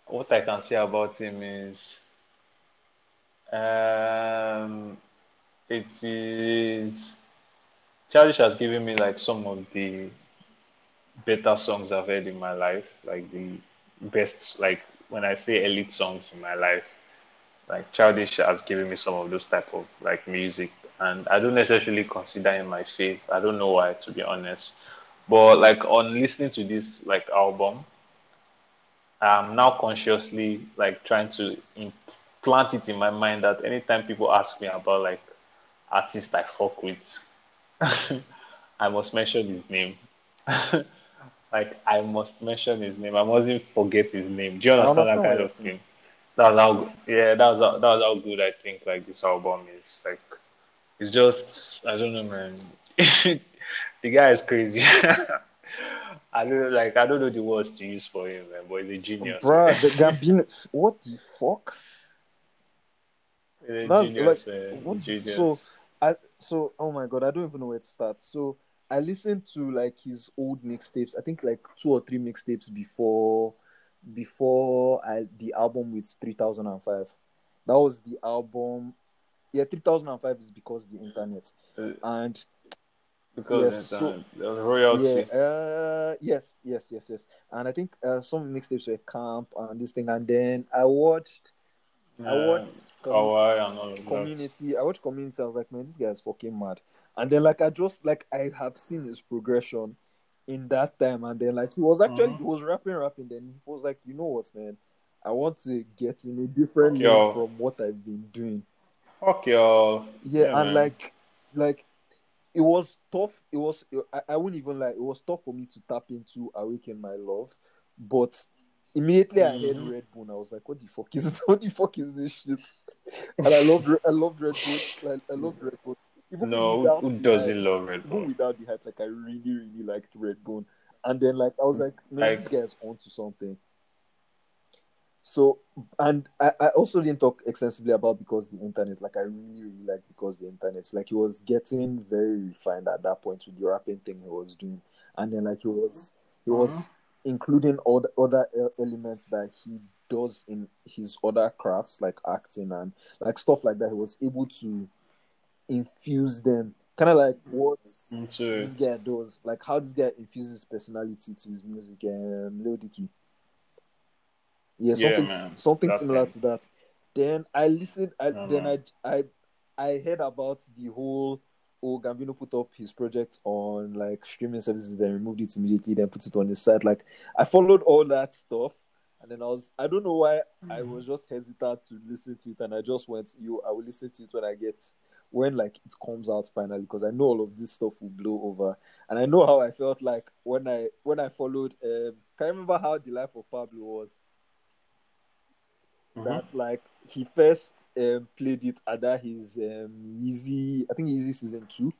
S1: what I can say about him is um it is childish has given me like some of the better songs I've heard in my life, like the best like when I say elite songs in my life like childish has given me some of those type of like music. And i don't necessarily consider him my fave. I don't know why to be honest. But like on listening to this like album i'm now consciously like trying to implant it in my mind that anytime people ask me about like artists i fuck with i must mention his name. [laughs] Like i must mention his name. I mustn't forget his name. Do you understand that kind of thing? That's how yeah that's how that's how good I think like this album is. Like it's just I don't know man. [laughs] The guy is crazy. [laughs] I don't like I don't know the words to use for him man but he's a genius.
S2: Bruh, the Gambino. what the fuck?
S1: he's a
S2: That's
S1: genius
S2: like
S1: man.
S2: what
S1: genius.
S2: so I so oh my god, I don't even know where to start. So I listened to like his old mixtapes. I think like two or three mixtapes before before I the album with three thousand and five. That was the album. Yeah, three thousand and five is because the internet
S1: Uh,
S2: and
S1: because
S2: Yes, so-
S1: royalty.
S2: Yeah, uh, yes, yes, yes, yes. And I think uh, some mixtapes were camp and this thing. And then I watched, I
S1: Yeah,
S2: watched Com-
S1: Kawhi and all of that.
S2: Community. I watched Community. I was like, man, this guy is fucking mad. And then like I just like I have seen his progression in that time. And then like he was actually he mm-hmm. was rapping, rapping. Then he was like, you know what, man, I want to get in a different lane from what I've been doing.
S1: Fuck y'all.
S2: Yeah,
S1: Yeah,
S2: and
S1: man.
S2: like, like, it was tough. It was. I, I wouldn't even like. It was tough for me to tap into "Awaken My Love," but immediately I heard
S1: Mhm.
S2: Redbone. I was like, "What the fuck is? [laughs] What the fuck is this shit?" And I loved. I loved Redbone. Like, I loved Redbone. Even
S1: No, who, doesn't
S2: hype-
S1: love Red
S2: Even
S1: Bull?
S2: without the hype, like I really, really liked Red Redbone. And then like I was like, man,
S1: Like-
S2: this guy's onto something. So and I, I also didn't talk extensively about because the internet. Like I really, really like because the internet. Like he was getting very refined at that point with the rapping thing he was doing, and then like he was he was
S1: Mhm.
S2: Including all the other elements that he does in his other crafts like acting and like stuff like that. He was able to infuse them, kind of like what this guy does, like how this guy infuses personality to his music. Um, Lil Dicky. Yeah,
S1: Yeah,
S2: something
S1: man.
S2: something similar to that. Then I listened. I
S1: Yeah,
S2: then
S1: man.
S2: I I I heard about the whole. Oh, Gambino put up his project on like streaming services, then removed it immediately, then put it on his site. Like I followed all that stuff, and then I was I don't know why I was just hesitant to listen to it, and I just went, "You, I will listen to it when I get when like it comes out finally," because I know all of this stuff will blow over, and I know how I felt like when I when I followed. Um, can you remember how the life of Pablo was?
S1: Mhm.
S2: that like he first um, played it under his um, Yeezy, I think Yeezy season two.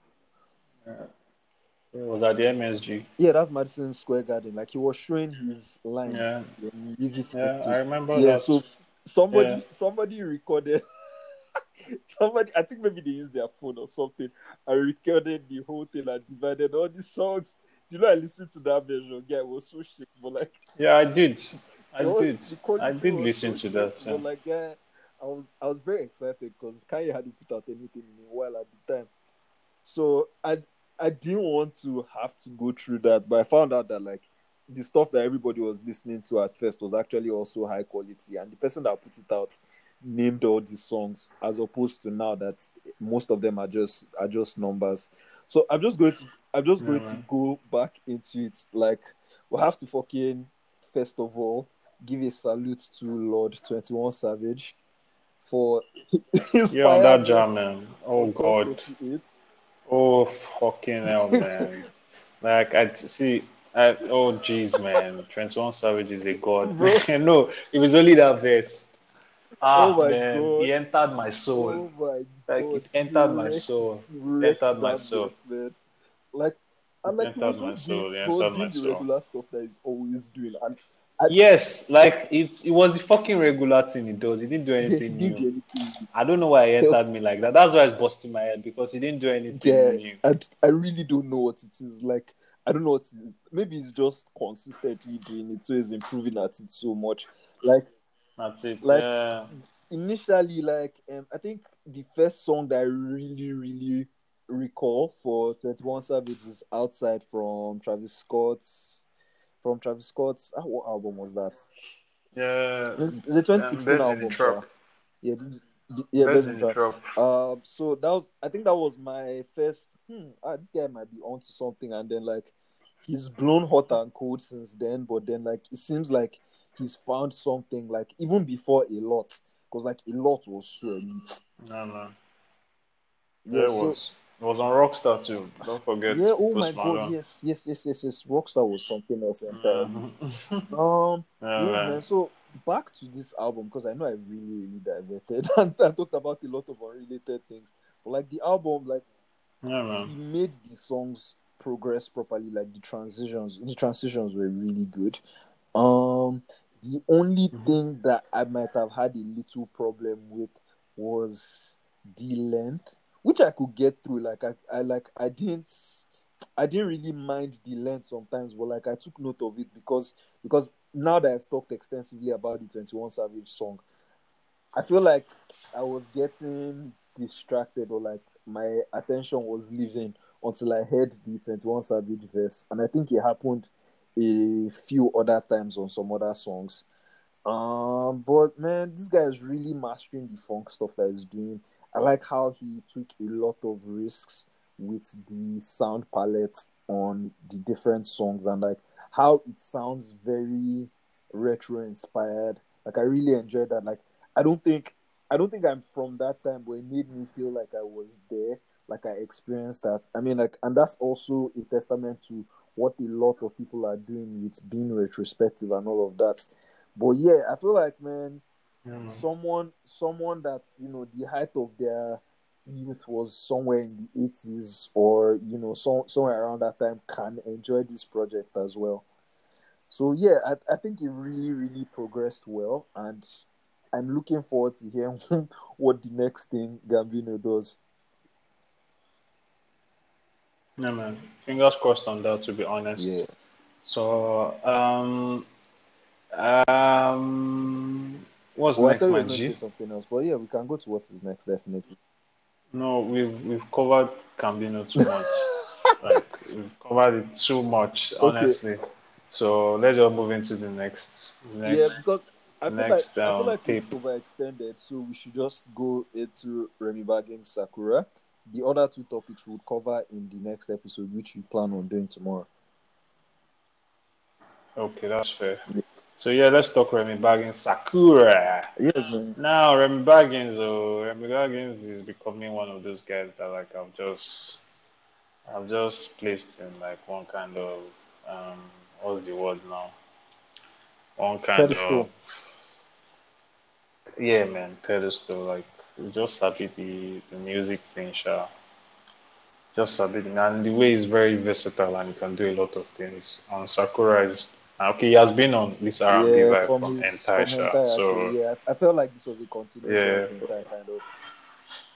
S1: It was at the MSG.
S2: Yeah, that's Madison Square Garden. Like he was showing his line
S1: Yeah,
S2: in Yeezy season
S1: yeah,
S2: two.
S1: I remember
S2: yeah,
S1: that.
S2: so somebody
S1: Yeah.
S2: somebody recorded [laughs] somebody I think maybe they used their phone or something. I recorded the whole thing and divided all the songs. Do you know I listened to that version? Yeah, it was so shit, but like
S1: Yeah, I did. I
S2: was-
S1: did. I did listen
S2: so
S1: to that.
S2: shit,
S1: yeah.
S2: Like, yeah, I was I was very excited because Kanye hadn't put out anything in a while at the time, so I I didn't want to have to go through that. But I found out that like the stuff that everybody was listening to at first was actually also high quality, and the person that put it out named all these songs as opposed to now that most of them are just are just numbers. So I'm just going to I'm just
S1: Yeah,
S2: going to go back into it. Like we have to fucking first of all give a salute to Lord Twenty One Savage for [laughs] his
S1: Yeah, on that jam, man. Oh God. Oh fucking hell, [laughs] man. like I see. I, oh jeez, man. One Savage is a god. [laughs] No, it was only that verse. Ah,
S2: Oh my
S1: man,
S2: God.
S1: he entered my soul.
S2: Oh my god.
S1: like it entered my
S2: wrecked-
S1: soul.
S2: wrecked
S1: entered my soul.
S2: man. Like and like he was
S1: my
S2: just
S1: soul,
S2: doing,
S1: it
S2: he was doing the
S1: soul.
S2: regular stuff that he's always doing. And
S1: Yes, like it. It was the fucking regular thing he does. He didn't do [laughs]
S2: yeah,
S1: anything
S2: do
S1: new.
S2: anything.
S1: I don't know why he entered me like that. That's why it's busting my head because he didn't do anything
S2: Yeah,
S1: new.
S2: and I really don't know what it is. Like, I don't know what it is. Maybe he's just consistently doing it, so he's improving at it so much. Like
S1: That's it.
S2: Like-
S1: yeah.
S2: initially, like um, I think the first song that I really, really recall for Twenty One Savage is "Outside" from Travis Scott's. From Travis Scott's, ah, what album was that?
S1: Yeah.
S2: The 2016
S1: Birds in the
S2: album. Yeah, this- yeah,
S1: Birds in
S2: in
S1: the
S2: the Trap. Um, so that was I think that was my first. Hmm, ah, this guy might be onto something, and then like he's blown hot and cold since then. But then like it seems like he's found something like even before a lot, because like a lot was so elite.
S1: No, no.
S2: Yeah,
S1: Yeah, it
S2: so
S1: was. It was on Rockstar too. Don't forget.
S2: yeah. Oh
S1: Post
S2: my god, yes, yes, yes, yes, yes. Rockstar was something else entirely.
S1: Mhm. [laughs]
S2: Um,
S1: yeah,
S2: yeah,
S1: man.
S2: man. So back to this album because I know I really, really diverted [laughs] and I talked about a lot of unrelated things. But like the album, like
S1: Yeah, man.
S2: he made the songs progress properly. Like the transitions, the transitions were really good. Um, the only
S1: Mhm.
S2: thing that I might have had a little problem with was the length, which I could get through. Like I, I like I didn't. I didn't really mind the length sometimes, but like I took note of it because because now that I've talked extensively about the Twenty One Savage song, I feel like I was getting distracted or like my attention was leaving until I heard the 21 Savage verse, and I think it happened a few other times on some other songs. Um, but man, this guy is really mastering the funk stuff that he's doing. I like how he took a lot of risks with the sound palette on the different songs and like how it sounds very retro inspired. Like I really enjoyed that. Like I don't think I don't think I'm from that time, but it made me feel like I was there, like I experienced that. I mean, like, and that's also a testament to what a lot of people are doing with being retrospective and all of that. But yeah, I feel like man,
S1: Mm.
S2: someone someone that you know the height of their youth was somewhere in the 80s or you know so, somewhere around that time can enjoy this project as well so yeah I, I think it really really progressed well and i'm looking forward to hearing [laughs] what the next thing gambino does
S1: Yeah, man. Fingers crossed on that, to be honest.
S2: yeah
S1: So, um, um, what's
S2: well i
S1: next,
S2: thought you were going to
S1: G?
S2: say something else but yeah we can go to what is next definitely
S1: No, we've we've covered Gambino too much. [laughs] Like we've covered it too much,
S2: okay
S1: honestly. So let's just move into the next
S2: Yeah,
S1: next
S2: because I feel like
S1: next
S2: I feel
S1: um
S2: like we've overextended, so we should just go into Remy Baggins Sakura. The other two topics we'll cover in the next episode, which we plan on doing tomorrow.
S1: Okay, that's fair.
S2: Yeah.
S1: So yeah, let's talk Remy Baggins Sakura.
S2: Yes, man.
S1: Now Remy Baggins, oh, Remy Baggins is becoming one of those guys that like I've just I've just placed in like one kind of um what's the word now? One kind of
S2: Pedestal.
S1: yeah man, pedestal, like just sabi the, the music thing, sure. Just sabi and the way is very versatile and he can do a lot of things. And Sakura is okay, he has been on this R&B
S2: Yeah,
S1: vibe
S2: from
S1: from
S2: his
S1: entire
S2: from entire actually,
S1: So
S2: yeah. I felt like this was a continuation
S1: yeah.
S2: kind of.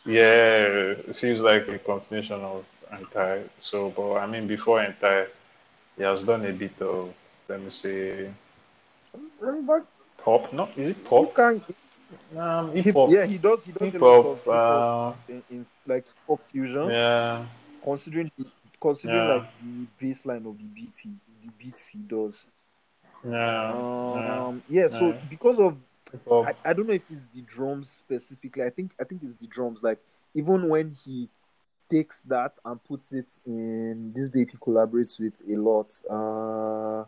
S1: Yeah, it feels like a continuation of Entire. So, but I mean, before Entire, he has done a bit of, let me
S2: Bag-
S1: pop. No, is it pop? Um, hip hop.
S2: yeah, he does he does
S1: Hip
S2: a lot of
S1: hop.
S2: hip hop
S1: Uh,
S2: in, in like pop fusions.
S1: yeah,
S2: Considering considering
S1: yeah,
S2: like the baseline of the beat he, the beats he does. Um, yeah, so because of I. I don't know if it's the drums specifically. I think I think it's the drums. Like even when he takes that and puts it in this babe he collaborates with a lot. Uh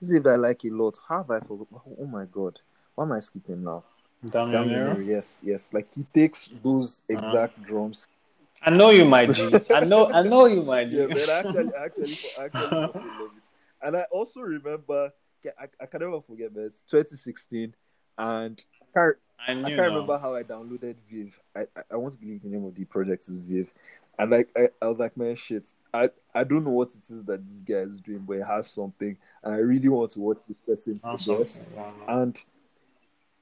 S2: this babe that I like a lot. How have I forgot? Oh my god. Why am I skipping now?
S1: Damn
S2: Damn
S1: Nero.
S2: Nero, yes, yes. Like he takes those
S1: Uh,
S2: exact drums.
S1: I know you, my G. I [laughs] know, I know you, my
S2: Yeah, I actually I actually [laughs] I actually love it. And I also remember I, I can never forget this 2016 and I can't
S1: I
S2: I can't remember how I downloaded Viv. I, I, I want to believe the name of the project is Viv. And like I, I was like, man, shit. I, I don't know what it is that this guy is doing, but he has something. And I really want to watch this person progress.
S1: something.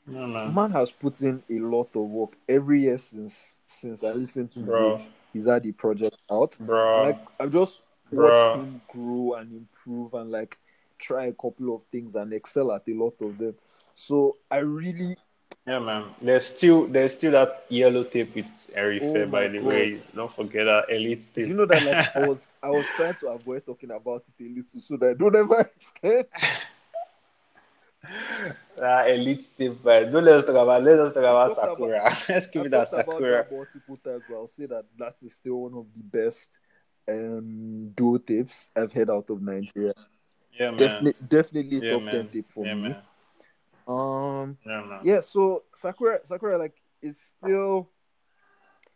S1: No, no.
S2: And
S1: man.
S2: has put in a lot of work every year since since I listened to
S1: Bro,
S2: Viv. He's had the project out.
S1: Bro,
S2: like I've just watched him grow and improve and like try a couple of things and excel at a lot of them. So I really
S1: Yeah, man. There's still there's still that yellow tape with Erife,
S2: oh
S1: by the
S2: god.
S1: way. Don't forget that elite
S2: Do you know that like [laughs] I was I was trying to avoid talking about it a little so that I don't ever [laughs]
S1: that elite tape, but don't let's talk about let's talk about
S2: talked about
S1: Sakura. [laughs] Let's give
S2: I've
S1: it that
S2: talked about
S1: Sakura.
S2: multiple times, but I'll say that that is still one of the best um duo tapes I've heard out of Nigeria.
S1: Yeah.
S2: Definitely definitely
S1: Yeah,
S2: top ten
S1: man.
S2: tape for
S1: Yeah,
S2: me.
S1: man.
S2: Um
S1: Yeah,
S2: yeah, so Sakura Sakura like is still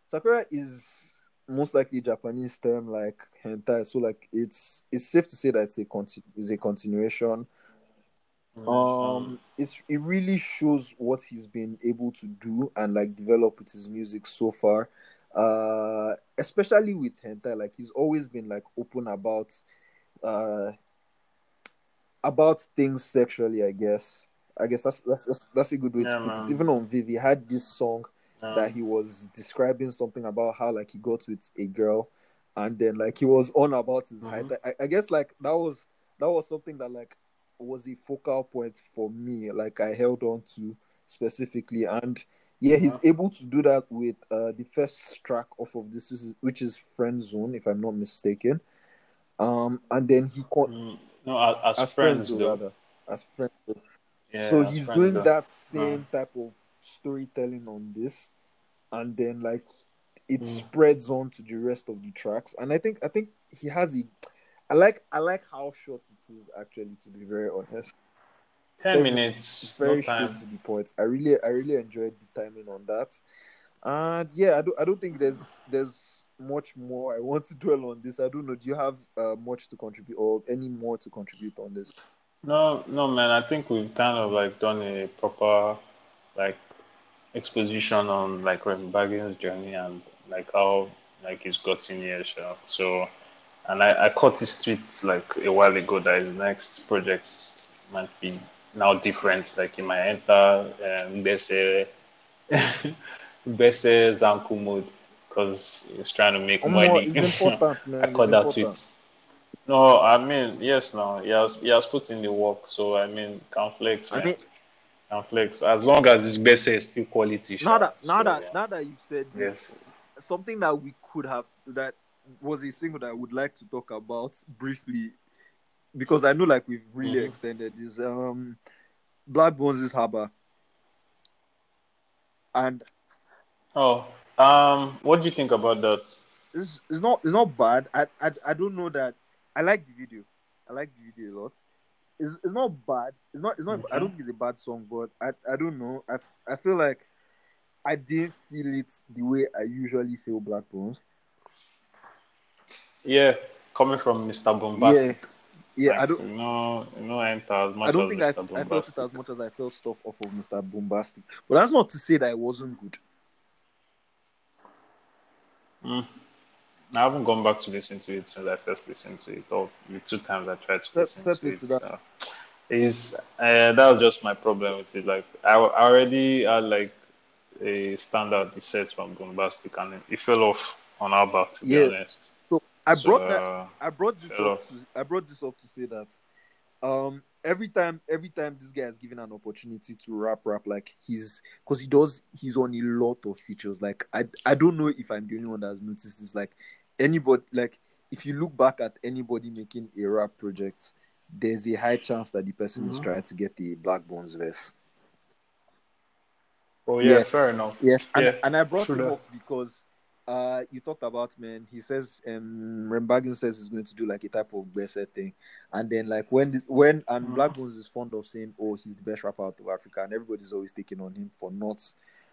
S2: Sakura is most likely Japanese term like hentai. So like it's it's safe to say that it's a conti- is a continuation. Um it's it really shows what he's been able to do and like develop with his music so far. Uh especially with hentai, like he's always been like open about uh about things sexually, I guess. I guess that's that's that's, a good way
S1: Yeah,
S2: to put it. Even on Viv, he had this song
S1: Yeah.
S2: that he was describing something about how like he got with a girl and then like he was on about his height.
S1: Mhm.
S2: I, I guess like that was that was something that like was a focal point for me, like I held on to specifically and Yeah, he's
S1: Uh-huh.
S2: able to do that with uh the first track off of this, which is, which is Friend Zone, if I'm not mistaken. Um, and then he caught
S1: Mm, no, as, as, friends,
S2: friends, though, rather as friends. though.
S1: Yeah,
S2: so he's doing
S1: though.
S2: that same type of storytelling on this, and then like it
S1: Mm.
S2: spreads on to the rest of the tracks. And I think I think he has a. I like I like how short it is actually. To be very honest,
S1: Ten minutes,
S2: it's very
S1: no
S2: straight to the point. I really I really enjoyed the timing on that. And yeah, I don't I don't think there's there's much more I want to dwell on this. I don't know. Do you have uh, much to contribute or any more to contribute on this?
S1: No, no, man. I think we've kind of like done a proper like exposition on like Remy Baggins' journey and like how like he's gotten here. Sure. So, and I, I caught his tweet like a while ago that his next project might be now different. Like he might enter um, Gbese [laughs] Gbese Zanku mode because he's trying to make
S2: Um,
S1: money.
S2: it's important, [laughs] man.
S1: I
S2: It's
S1: caught that
S2: important.
S1: tweet. No, I mean, yes, no, he has he has put in the work, so I mean, can flex,
S2: I mean,
S1: can flex as long as his best is still quality.
S2: now
S1: sha.
S2: that now
S1: So,
S2: that
S1: yeah.
S2: now that you've said this, something that we could have that was a single that I would like to talk about briefly because I know like we've really
S1: Mhm.
S2: extended is um Blaqbonez' is Haba. And
S1: Oh, um, what do you think about that?
S2: it's, it's not it's not bad. I, I I don't know that I like the video. I like the video a lot. It's, it's not bad. It's not it's not I don't think it's a bad song, but I I don't know. I I feel like I didn't feel it the way I usually feel Blaqbonez.
S1: Yeah, coming from Mr. Bombastic.
S2: Yeah, I
S1: like,
S2: don't
S1: You know, you know, enter as much
S2: I don't think I. I felt it as much as I felt stuff off of Mr. Bombastic. But that's not to say that it wasn't good.
S1: Mm. I haven't gone back to listen to it since I first listened to it, or the two times I tried to
S2: Fair-
S1: listen to it.
S2: to that.
S1: so. Is uh, that was just my problem with it. Like I, I already had like a standard set from Bombastic, and it fell off on our back. To
S2: Yeah.
S1: be honest,
S2: So I
S1: So,
S2: brought that
S1: uh,
S2: I brought this up to I brought this up to say that um every time every time this guy is given an opportunity to rap rap like he's because he does he's on a lot of features like I I don't know if I'm the only one that has noticed this like anybody like if you look back at anybody making a rap project there's a high chance that the person is
S1: Mhm.
S2: trying to get the Blaqbonez verse
S1: oh yeah,
S2: Yeah.
S1: fair enough.
S2: Yes, and,
S1: Yeah,
S2: and I brought
S1: true
S2: him up because uh you talked about man. He says um Rembaggin says he's going to do like a type of Besser thing, and then like when the, when and
S1: Mhm.
S2: Blaqbonez is fond of saying, "Oh, he's the best rapper out of Africa," and everybody's always taking on him for not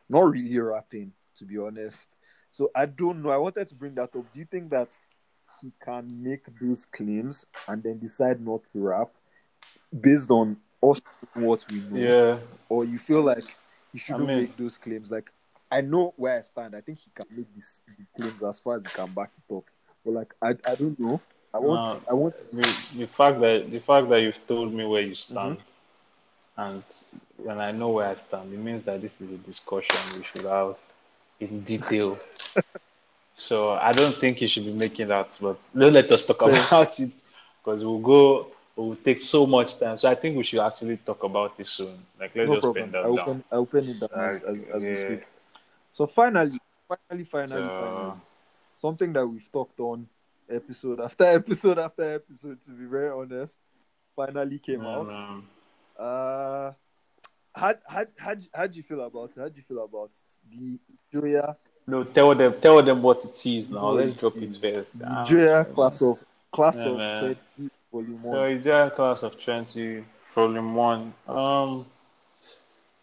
S2: not really rapping, to be honest. So I don't know. I wanted to bring that up. Do you think that he can make those claims and then decide not to rap based on us what we know?
S1: Yeah,
S2: or you feel like you shouldn't
S1: mean-
S2: make those claims. Like I know where I stand. I think he can make these claims as far as he can back it up. But like I, I don't know. I want
S1: No.
S2: I want
S1: the, the fact that the fact that you've told me where you stand,
S2: Mm-hmm.
S1: and when I know where I stand, it means that this is a discussion we should have in detail. [laughs] so I don't think you should be making that, but don't let us talk about it because we'll go. It will take so much time. So I think we should actually talk about it soon. Like let's
S2: no
S1: just
S2: problem.
S1: pen that
S2: I will
S1: down.
S2: I will pen it down as, as, as we
S1: yeah.
S2: speak. So finally, finally, finally,
S1: So-
S2: finally, something that we've talked on episode after [laughs] episode after episode. To be very honest, finally came
S1: Yeah,
S2: out. Uh, how how how how do you feel about it? How do you feel about it? The Joya
S1: No, tell them, tell them what it is now.
S2: No,
S1: Let's
S2: it
S1: drop it
S2: is
S1: first.
S2: The
S1: Ah,
S2: Joya class of class
S1: Yeah,
S2: of
S1: man.
S2: 20 volume one.
S1: So
S2: one.
S1: Ijaya class of twenty, volume one. Um,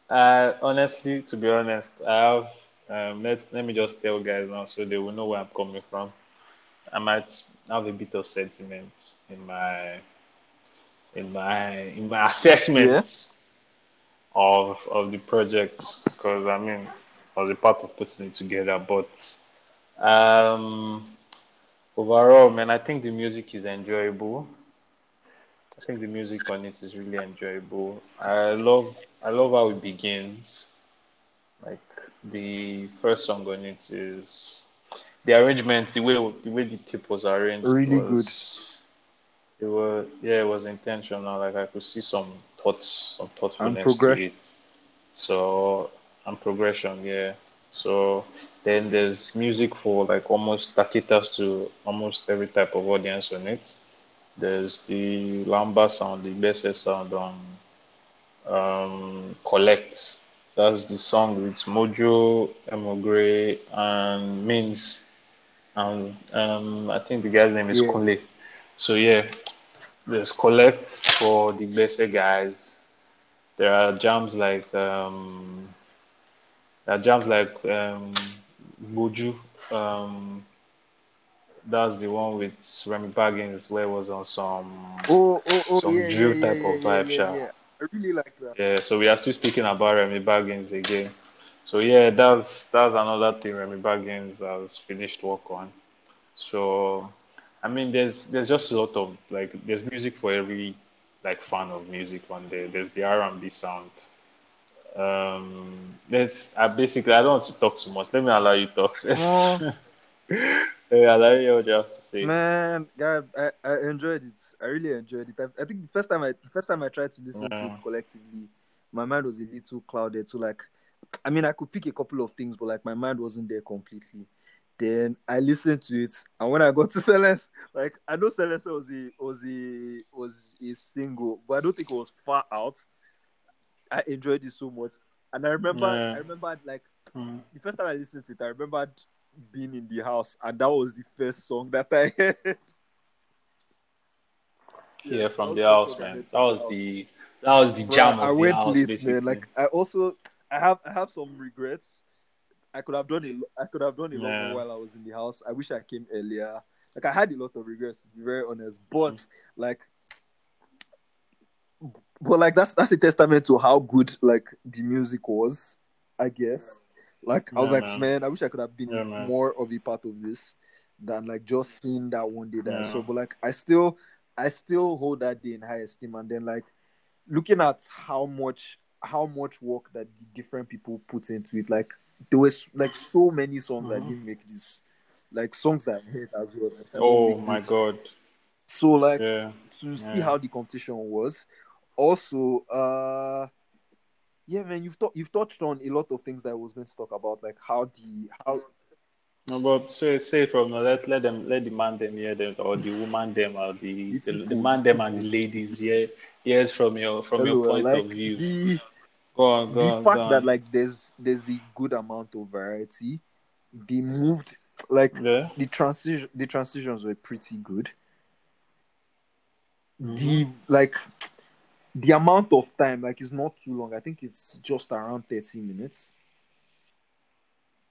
S1: I honestly, to be honest, I have. Um, let's let me just tell guys now, so they will know where I'm coming from. I might have a bit of sentiment in my, in my, in my [laughs] assessment of of the project because I mean, I was a part of putting it together, but um, overall, man, I think the music is enjoyable. I think the music on it is really enjoyable. I love I love how it begins. Like the first song on it is the arrangement, the way the way the tape was arranged
S2: Really
S1: was, It was yeah, it was intentional. Like I could see some thoughts, some thoughtfulness to
S2: progression.
S1: it. So and progression. Yeah. So then there's music for like almost that caters to almost every type of audience on it. There's the Lamba sound, the bass sound on um, Collect. That's the song with Mojo, Emogre, and Means. And um, I think the guy's name is
S2: Yeah.
S1: Kunle. So yeah, there's Collect for the best guys. There are jams like um, there are jams like um, Buju. Um, that's the one with Remy Baggins where it was on some
S2: Oh, oh, oh,
S1: some
S2: yeah,
S1: drill
S2: yeah,
S1: type
S2: yeah,
S1: of vibe,
S2: yeah. I really like that.
S1: Yeah, so we are still speaking about Remy Baggins again. So yeah, that's that's another thing Remy Baggins has finished work on. So I mean, there's there's just a lot of like there's music for every like fan of music on there. There's the R&B sound. Um, there's I basically I don't want to talk too much. Let me allow you talk. [laughs]
S2: Oh.
S1: Let me you what you have to say.
S2: Man, God, I, I enjoyed it. I really enjoyed it. I, I think the first time I the first time I tried to listen to it collectively, my mind was a little clouded. So like, I mean, I could pick a couple of things, but like my mind wasn't there completely. Then I listened to it, and when I got to [laughs] Celeste, like I know Celeste was a was a was a single, but I don't think it was far out. I enjoyed it so much, and I remember
S1: Yeah.
S2: I remember like
S1: Mm.
S2: the first time I listened to it, I remembered being in the house, and that was the first song that I [laughs] heard.
S1: Yeah,
S2: that
S1: from the house, man.
S2: heard
S1: That
S2: from
S1: was the that was the
S2: Bruh,
S1: jam of
S2: I
S1: the
S2: went
S1: house,
S2: late,
S1: basically.
S2: man. Like I also, I have, I have some regrets. I could have done it. I could have done it
S1: Yeah.
S2: longer while I was in the house. I wish I came earlier. Like I had a lot of regrets, to be very honest. But
S1: Mm.
S2: like, but like that's that's a testament to how good like the music was. I guess. Like I was
S1: Yeah,
S2: like,
S1: man.
S2: man, I wish I could have been
S1: Yeah,
S2: more of a part of this than like just seeing that one day that I
S1: Yeah.
S2: saw. But like I still I still hold that day in high esteem and then like looking at how much how much work that the different people put into it, like there was like so many songs that
S1: Mhm.
S2: didn't make this. Like songs that I heard as well. that
S1: Oh my
S2: this.
S1: god.
S2: So like
S1: Yeah.
S2: to see how the competition was. Also, uh yeah, man, you've tou- you've touched on a lot of things that I was going to talk about, like how the how
S1: No, but say say from now. Let let them let the man them hear them or the woman them or the [laughs] the, the man them and the ladies hear hears from your from your point
S2: like
S1: of view.
S2: the
S1: Go on, go
S2: the
S1: on,
S2: fact
S1: go on.
S2: that like there's there's a good amount of variety. They moved like
S1: yeah.
S2: the transition the transitions were pretty good.
S1: Mm-hmm.
S2: The like the amount of time like it's not too long. I think it's just around 30 minutes.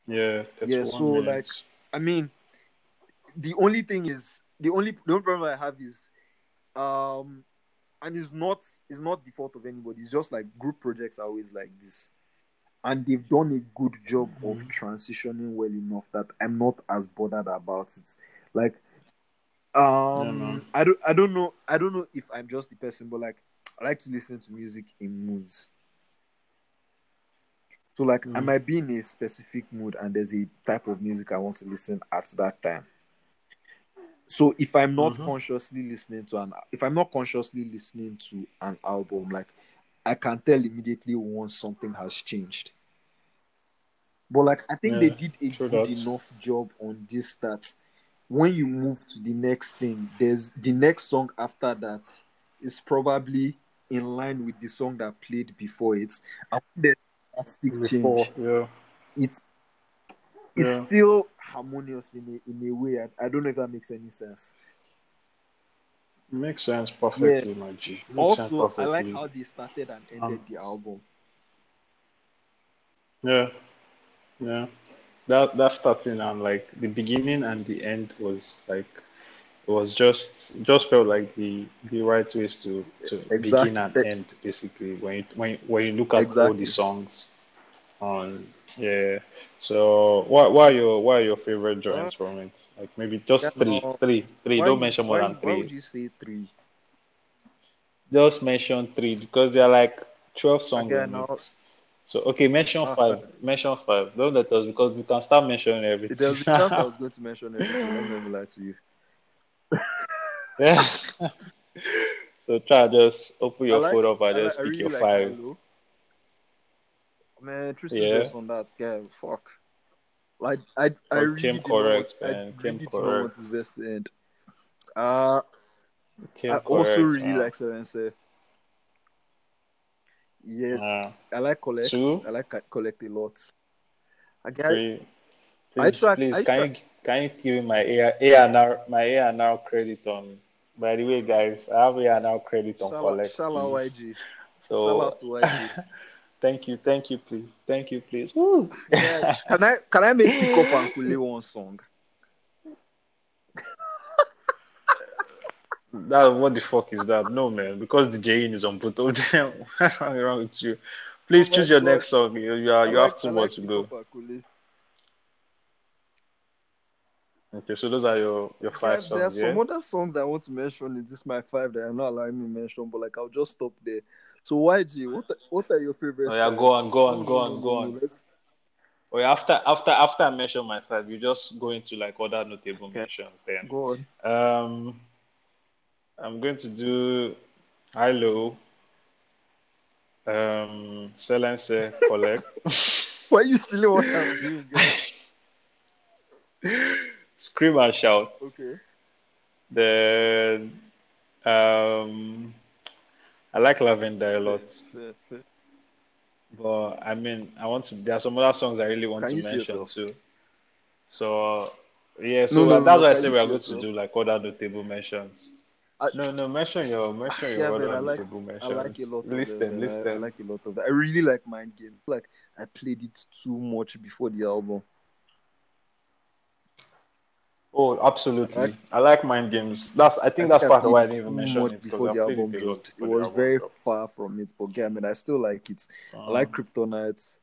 S1: Yeah.
S2: Yeah, so,
S1: minutes.
S2: like, I mean, the only thing is the only the only problem I have is um and it's not it's not the fault of anybody. It's just like group projects are always like this. And they've done a good job of
S1: Mhm.
S2: transitioning well enough that I'm not as bothered about it. Like um
S1: man.
S2: I don't I don't know I don't know if I'm just the person, but like I like to listen to music in moods. So like I
S1: Mhm.
S2: might be in a specific mood and there's a type of music I want to listen at that time. So if I'm not
S1: Mhm.
S2: consciously listening to an if I'm not consciously listening to an album, like I can tell immediately once something has changed. But like I think they did a
S1: true
S2: good
S1: that.
S2: enough job on this that when you move to the next thing, there's the next song after that is probably in line with the song that played before it. And a drastic change,
S1: yeah.
S2: it's it's
S1: Yeah.
S2: still harmonious in a in a way. I, I don't know if that makes any sense.
S1: Makes sense perfectly, my G. Makes
S2: Also, I like how they started and ended
S1: Um,
S2: the album.
S1: Yeah, yeah. That that starting and like the beginning and the end was like it was just just felt like the the right ways to to begin and end basically when you when you- when you look at all the songs on yeah. So what what are your what are your favorite joints from it? Like maybe just
S2: Yeah,
S1: three,
S2: no.
S1: three, three.
S2: Why
S1: Don't mention more
S2: why,
S1: than
S2: why
S1: three.
S2: would you say three?
S1: Just mention three because there are like twelve songs
S2: Okay,
S1: on
S2: now
S1: it. So okay, mention
S2: Ah,
S1: five. Mention five. Don't let us because we can start mentioning everything.
S2: there was a chance I was [laughs] going to mention everything. I'm not gonna lie to you.
S1: Yeah. [laughs] so try just open your
S2: like,
S1: phone up
S2: I,
S1: and
S2: like,
S1: just
S2: I
S1: pick
S2: really
S1: your
S2: like
S1: five.
S2: Hello. Man, Truce
S1: Yeah.
S2: is on that guy. Fuck. Like I, I really
S1: came
S2: did not
S1: correct,
S2: I
S1: man, came
S2: really did not want
S1: correct.
S2: his best to end. Uh,
S1: Came
S2: I also really
S1: man.
S2: like Seven Say. Yeah,
S1: Yeah.
S2: I like collect.
S1: Two?
S2: I like collect a lot. I get
S1: Please,
S2: I track-
S1: please
S2: I
S1: can you can you give me my A A and R my A and R credit on? By the way, guys, I have and R credit on
S2: shout out,
S1: collect.
S2: shout out. YG.
S1: So
S2: Shout out to YG. [laughs]
S1: thank you, thank you, please, thank you, please.
S2: Yeah, can I can I make pick up and Kule one song? [laughs]
S1: that what the fuck is that? No man, because the J is on them. [laughs] What's wrong with you? Please
S2: Oh
S1: choose your
S2: God.
S1: next song. You, you, are, you
S2: like-
S1: have two more
S2: like
S1: to go.
S2: Up and Kule.
S1: Okay, so those are your your five
S2: Yeah, there are.
S1: Yeah.
S2: some other songs that I want to mention in this my five that are not allowing me to mention, but like I'll just stop there. So YG, what are, what are your favorite?
S1: Oh yeah,
S2: five?
S1: go on, go on, go on, go on.
S2: no, let's-
S1: Oh, yeah, after after after I mention my five, you just go into like other notable
S2: Okay.
S1: mentions. Then
S2: Go on.
S1: um, I'm going to do high low, um, silence collect, [laughs]
S2: Why are you stealing what I'm doing? [laughs]
S1: scream and shout.
S2: Okay.
S1: Then um, I like lavender a lot,
S2: Fair, fair.
S1: but I mean I want to. There are some other songs I really want
S2: Can
S1: to mention too. So yeah, so
S2: No, no,
S1: that's
S2: no,
S1: why I said we are going to do like other notable mentions.
S2: I-
S1: No, no, mention your mention your
S2: Yeah,
S1: other
S2: man, I like-
S1: notable
S2: I
S1: mentions.
S2: like a lot of
S1: listen,
S2: them. man. I-
S1: listen.
S2: I, like a lot of them. I really like Mind Game. Like I played it too much before the album.
S1: Oh, absolutely.
S2: I like-
S1: I like mind games. That's I think
S2: I
S1: that's part of why I didn't even mention it
S2: before the album
S1: it
S2: dropped. It was very far from it, but yeah, I mean, I still like it. I
S1: Um,
S2: like Kryptonite.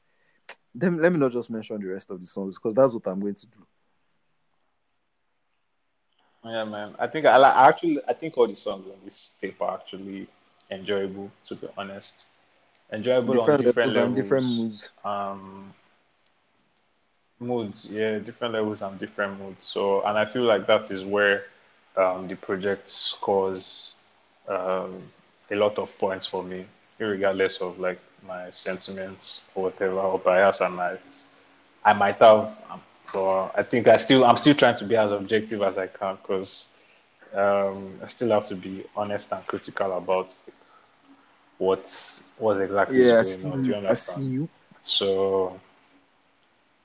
S2: Then let me not just mention the rest of the songs because that's what I'm going to do.
S1: Yeah, man. I think I like I actually I think all the songs on this tape are actually enjoyable, to be honest. Enjoyable on
S2: Different
S1: different
S2: levels different moods.
S1: Um moods, yeah, different levels and different moods. So and I feel like that is where um the project scores um a lot of points for me, regardless of like my sentiments or whatever or bias I might I might have. But I think I still I'm still trying to be as objective as I can because um, I still have to be honest and critical about what's what exactly
S2: Yeah, I see
S1: going on. Do you
S2: you. I see you.
S1: So,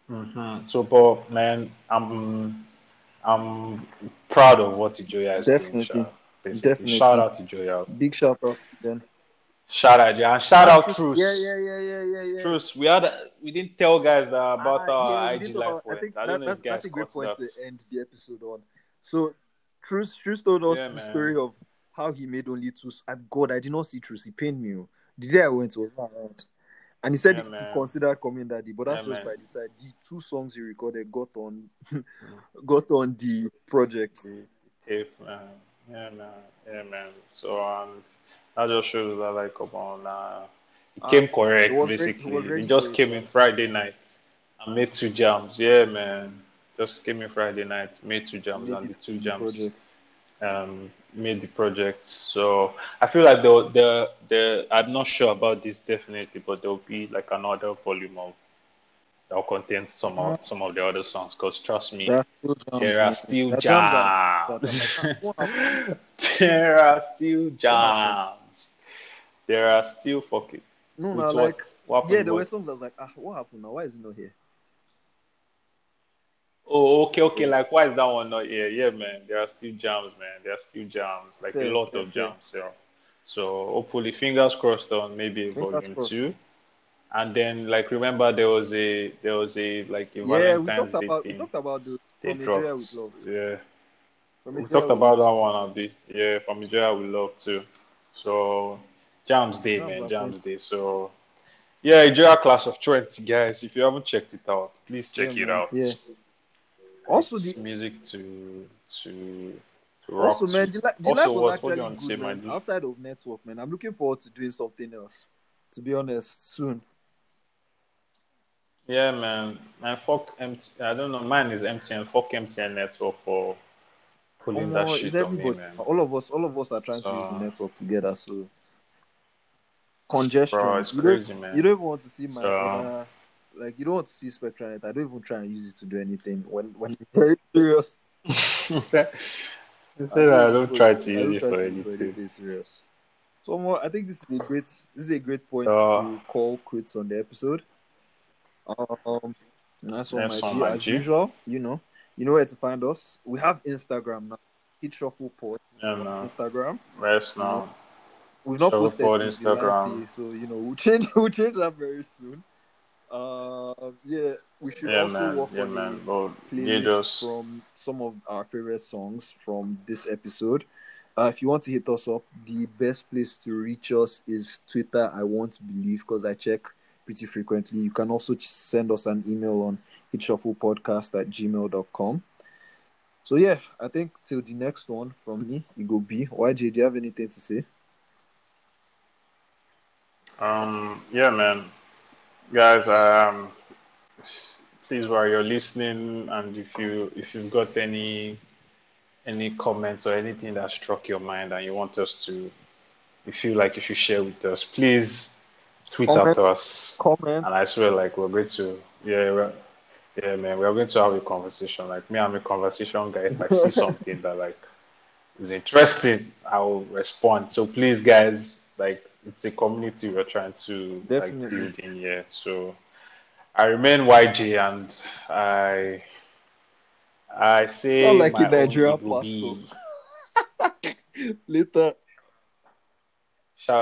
S1: mhm. so, but man, I'm I'm proud of what Ijoya is doing.
S2: Definitely.
S1: Sha, basically.
S2: Definitely.
S1: Shout out to Joya.
S2: Big shout out to them.
S1: Shout out, yeah. Shout out, Truce.
S2: Yeah, yeah, yeah, yeah, yeah, yeah.
S1: Truce. We had we didn't tell guys that about
S2: Ah,
S1: our
S2: yeah,
S1: IG live
S2: about- I
S1: went.
S2: think
S1: I
S2: that, that's, that's a great point
S1: that.
S2: to end the episode on. So, Truce, Truce told us
S1: Yeah,
S2: the
S1: man.
S2: story of how he made only two. I, God, I did not see Truce. He pained me. oh. The day I went was not around. And he said
S1: Yeah,
S2: he considered coming that day, but that's
S1: Yeah,
S2: just
S1: man.
S2: by the side. The two songs he recorded got on, [laughs] got on the project.
S1: the tape, man. Yeah, man. Yeah, man. So um, that just shows that like come on, uh, it
S2: Ah,
S1: came correct
S2: it was ready- it
S1: basically. It just came in Friday night and made two jams. Yeah, man. Just came in Friday night, made two jams,
S2: Made
S1: and the two jams
S2: project.
S1: um made the project. So I feel like the the the I'm not sure about this definitely, but there'll be like another volume of that'll contain some of some of the other songs. Cause trust me,
S2: There are still jams,
S1: there are still jams.
S2: that- that- what
S1: there are still jams. There are still fucking.
S2: No, no, like
S1: what happened
S2: yeah, there were songs I was like, ah, what happened now? Why is he not here?
S1: Oh, okay, okay. Like, why is that one not here? Yeah, man. There are still jams, man. There are still jams. Like a lot of jams. Yeah. So hopefully, fingers crossed on maybe
S2: Fingers
S1: volume
S2: crossed.
S1: two. And then, like, remember there was a there was a like a
S2: Yeah, we talked
S1: Day
S2: about we talked about the from Nigeria with love.
S1: Yeah.
S2: From
S1: We talked about
S2: Love.
S1: that one, Abi. Yeah, from Nigeria we love too. So Jams Day,
S2: Jams
S1: man, Jams Day. So yeah, Nigeria class of 20, guys. If you haven't checked it out, please check
S2: Yeah,
S1: it
S2: man.
S1: out.
S2: Yeah. Also, the
S1: music to to to rock.
S2: also
S1: to.
S2: man, the, li- the life was actually
S1: do you want to say,
S2: good,
S1: my
S2: man. Outside of network, man, I'm looking forward to doing something else. To be honest, soon.
S1: Yeah, man. Man, fuck MT. I don't know. Mine is MTN. Fuck MTN network for pulling that
S2: Omo,
S1: shit
S2: it's
S1: on me, man.
S2: All of us, all of us are trying to use the network together. So congestion.
S1: Bro, it's
S2: you
S1: crazy,
S2: don't,
S1: man.
S2: You don't even want to see my
S1: So-
S2: uh, like you don't want to see SpectraNet. I don't even try and use it to do anything when when it's very serious. [laughs]
S1: Instead, I don't try to
S2: I
S1: use
S2: don't
S1: it
S2: try
S1: for
S2: to use
S1: anything.
S2: serious. So more, I think this is a great this is a great point
S1: So-
S2: to call quits on the episode. Um, one,
S1: Nice
S2: my G. As
S1: G.
S2: usual, you know, you know where to find us. We have Instagram now. Hit Shuffle Pod
S1: Yeah, man.
S2: Instagram.
S1: Rest now.
S2: We've not
S1: Shuffle
S2: posted
S1: Pod Instagram.
S2: day, so you know we'll [laughs] change we'll change that very soon. Uh, yeah, we should
S1: Yeah,
S2: also
S1: man.
S2: work
S1: Yeah,
S2: on
S1: man. Well,
S2: playlist
S1: just
S2: from some of our favorite songs from this episode. Uh, if you want to hit us up, the best place to reach us is Twitter. I won't believe because I check pretty frequently. You can also send us an email on hitshufflepodcast at gmail.com. So, yeah, I think till the next one from me, you go B. YJ, do you have anything to say?
S1: Um, yeah, man. Guys, um, please, while you're listening, and if you if you've got any any comments or anything that struck your mind and you want us to, you feel like you should share with us, please tweet
S2: Comment.
S1: at us.
S2: Comment.
S1: And I swear, like we're going to, yeah, we're, yeah, man, we're going to have a conversation. Like me, I'm a conversation guy. If I see [laughs] something that like is interesting, I will respond. So please, guys, like it's a community we're trying to like build in here. So I remain YG, and I I say
S2: Sound like
S1: my
S2: a Nigerian
S1: own
S2: pastor. [laughs] Later.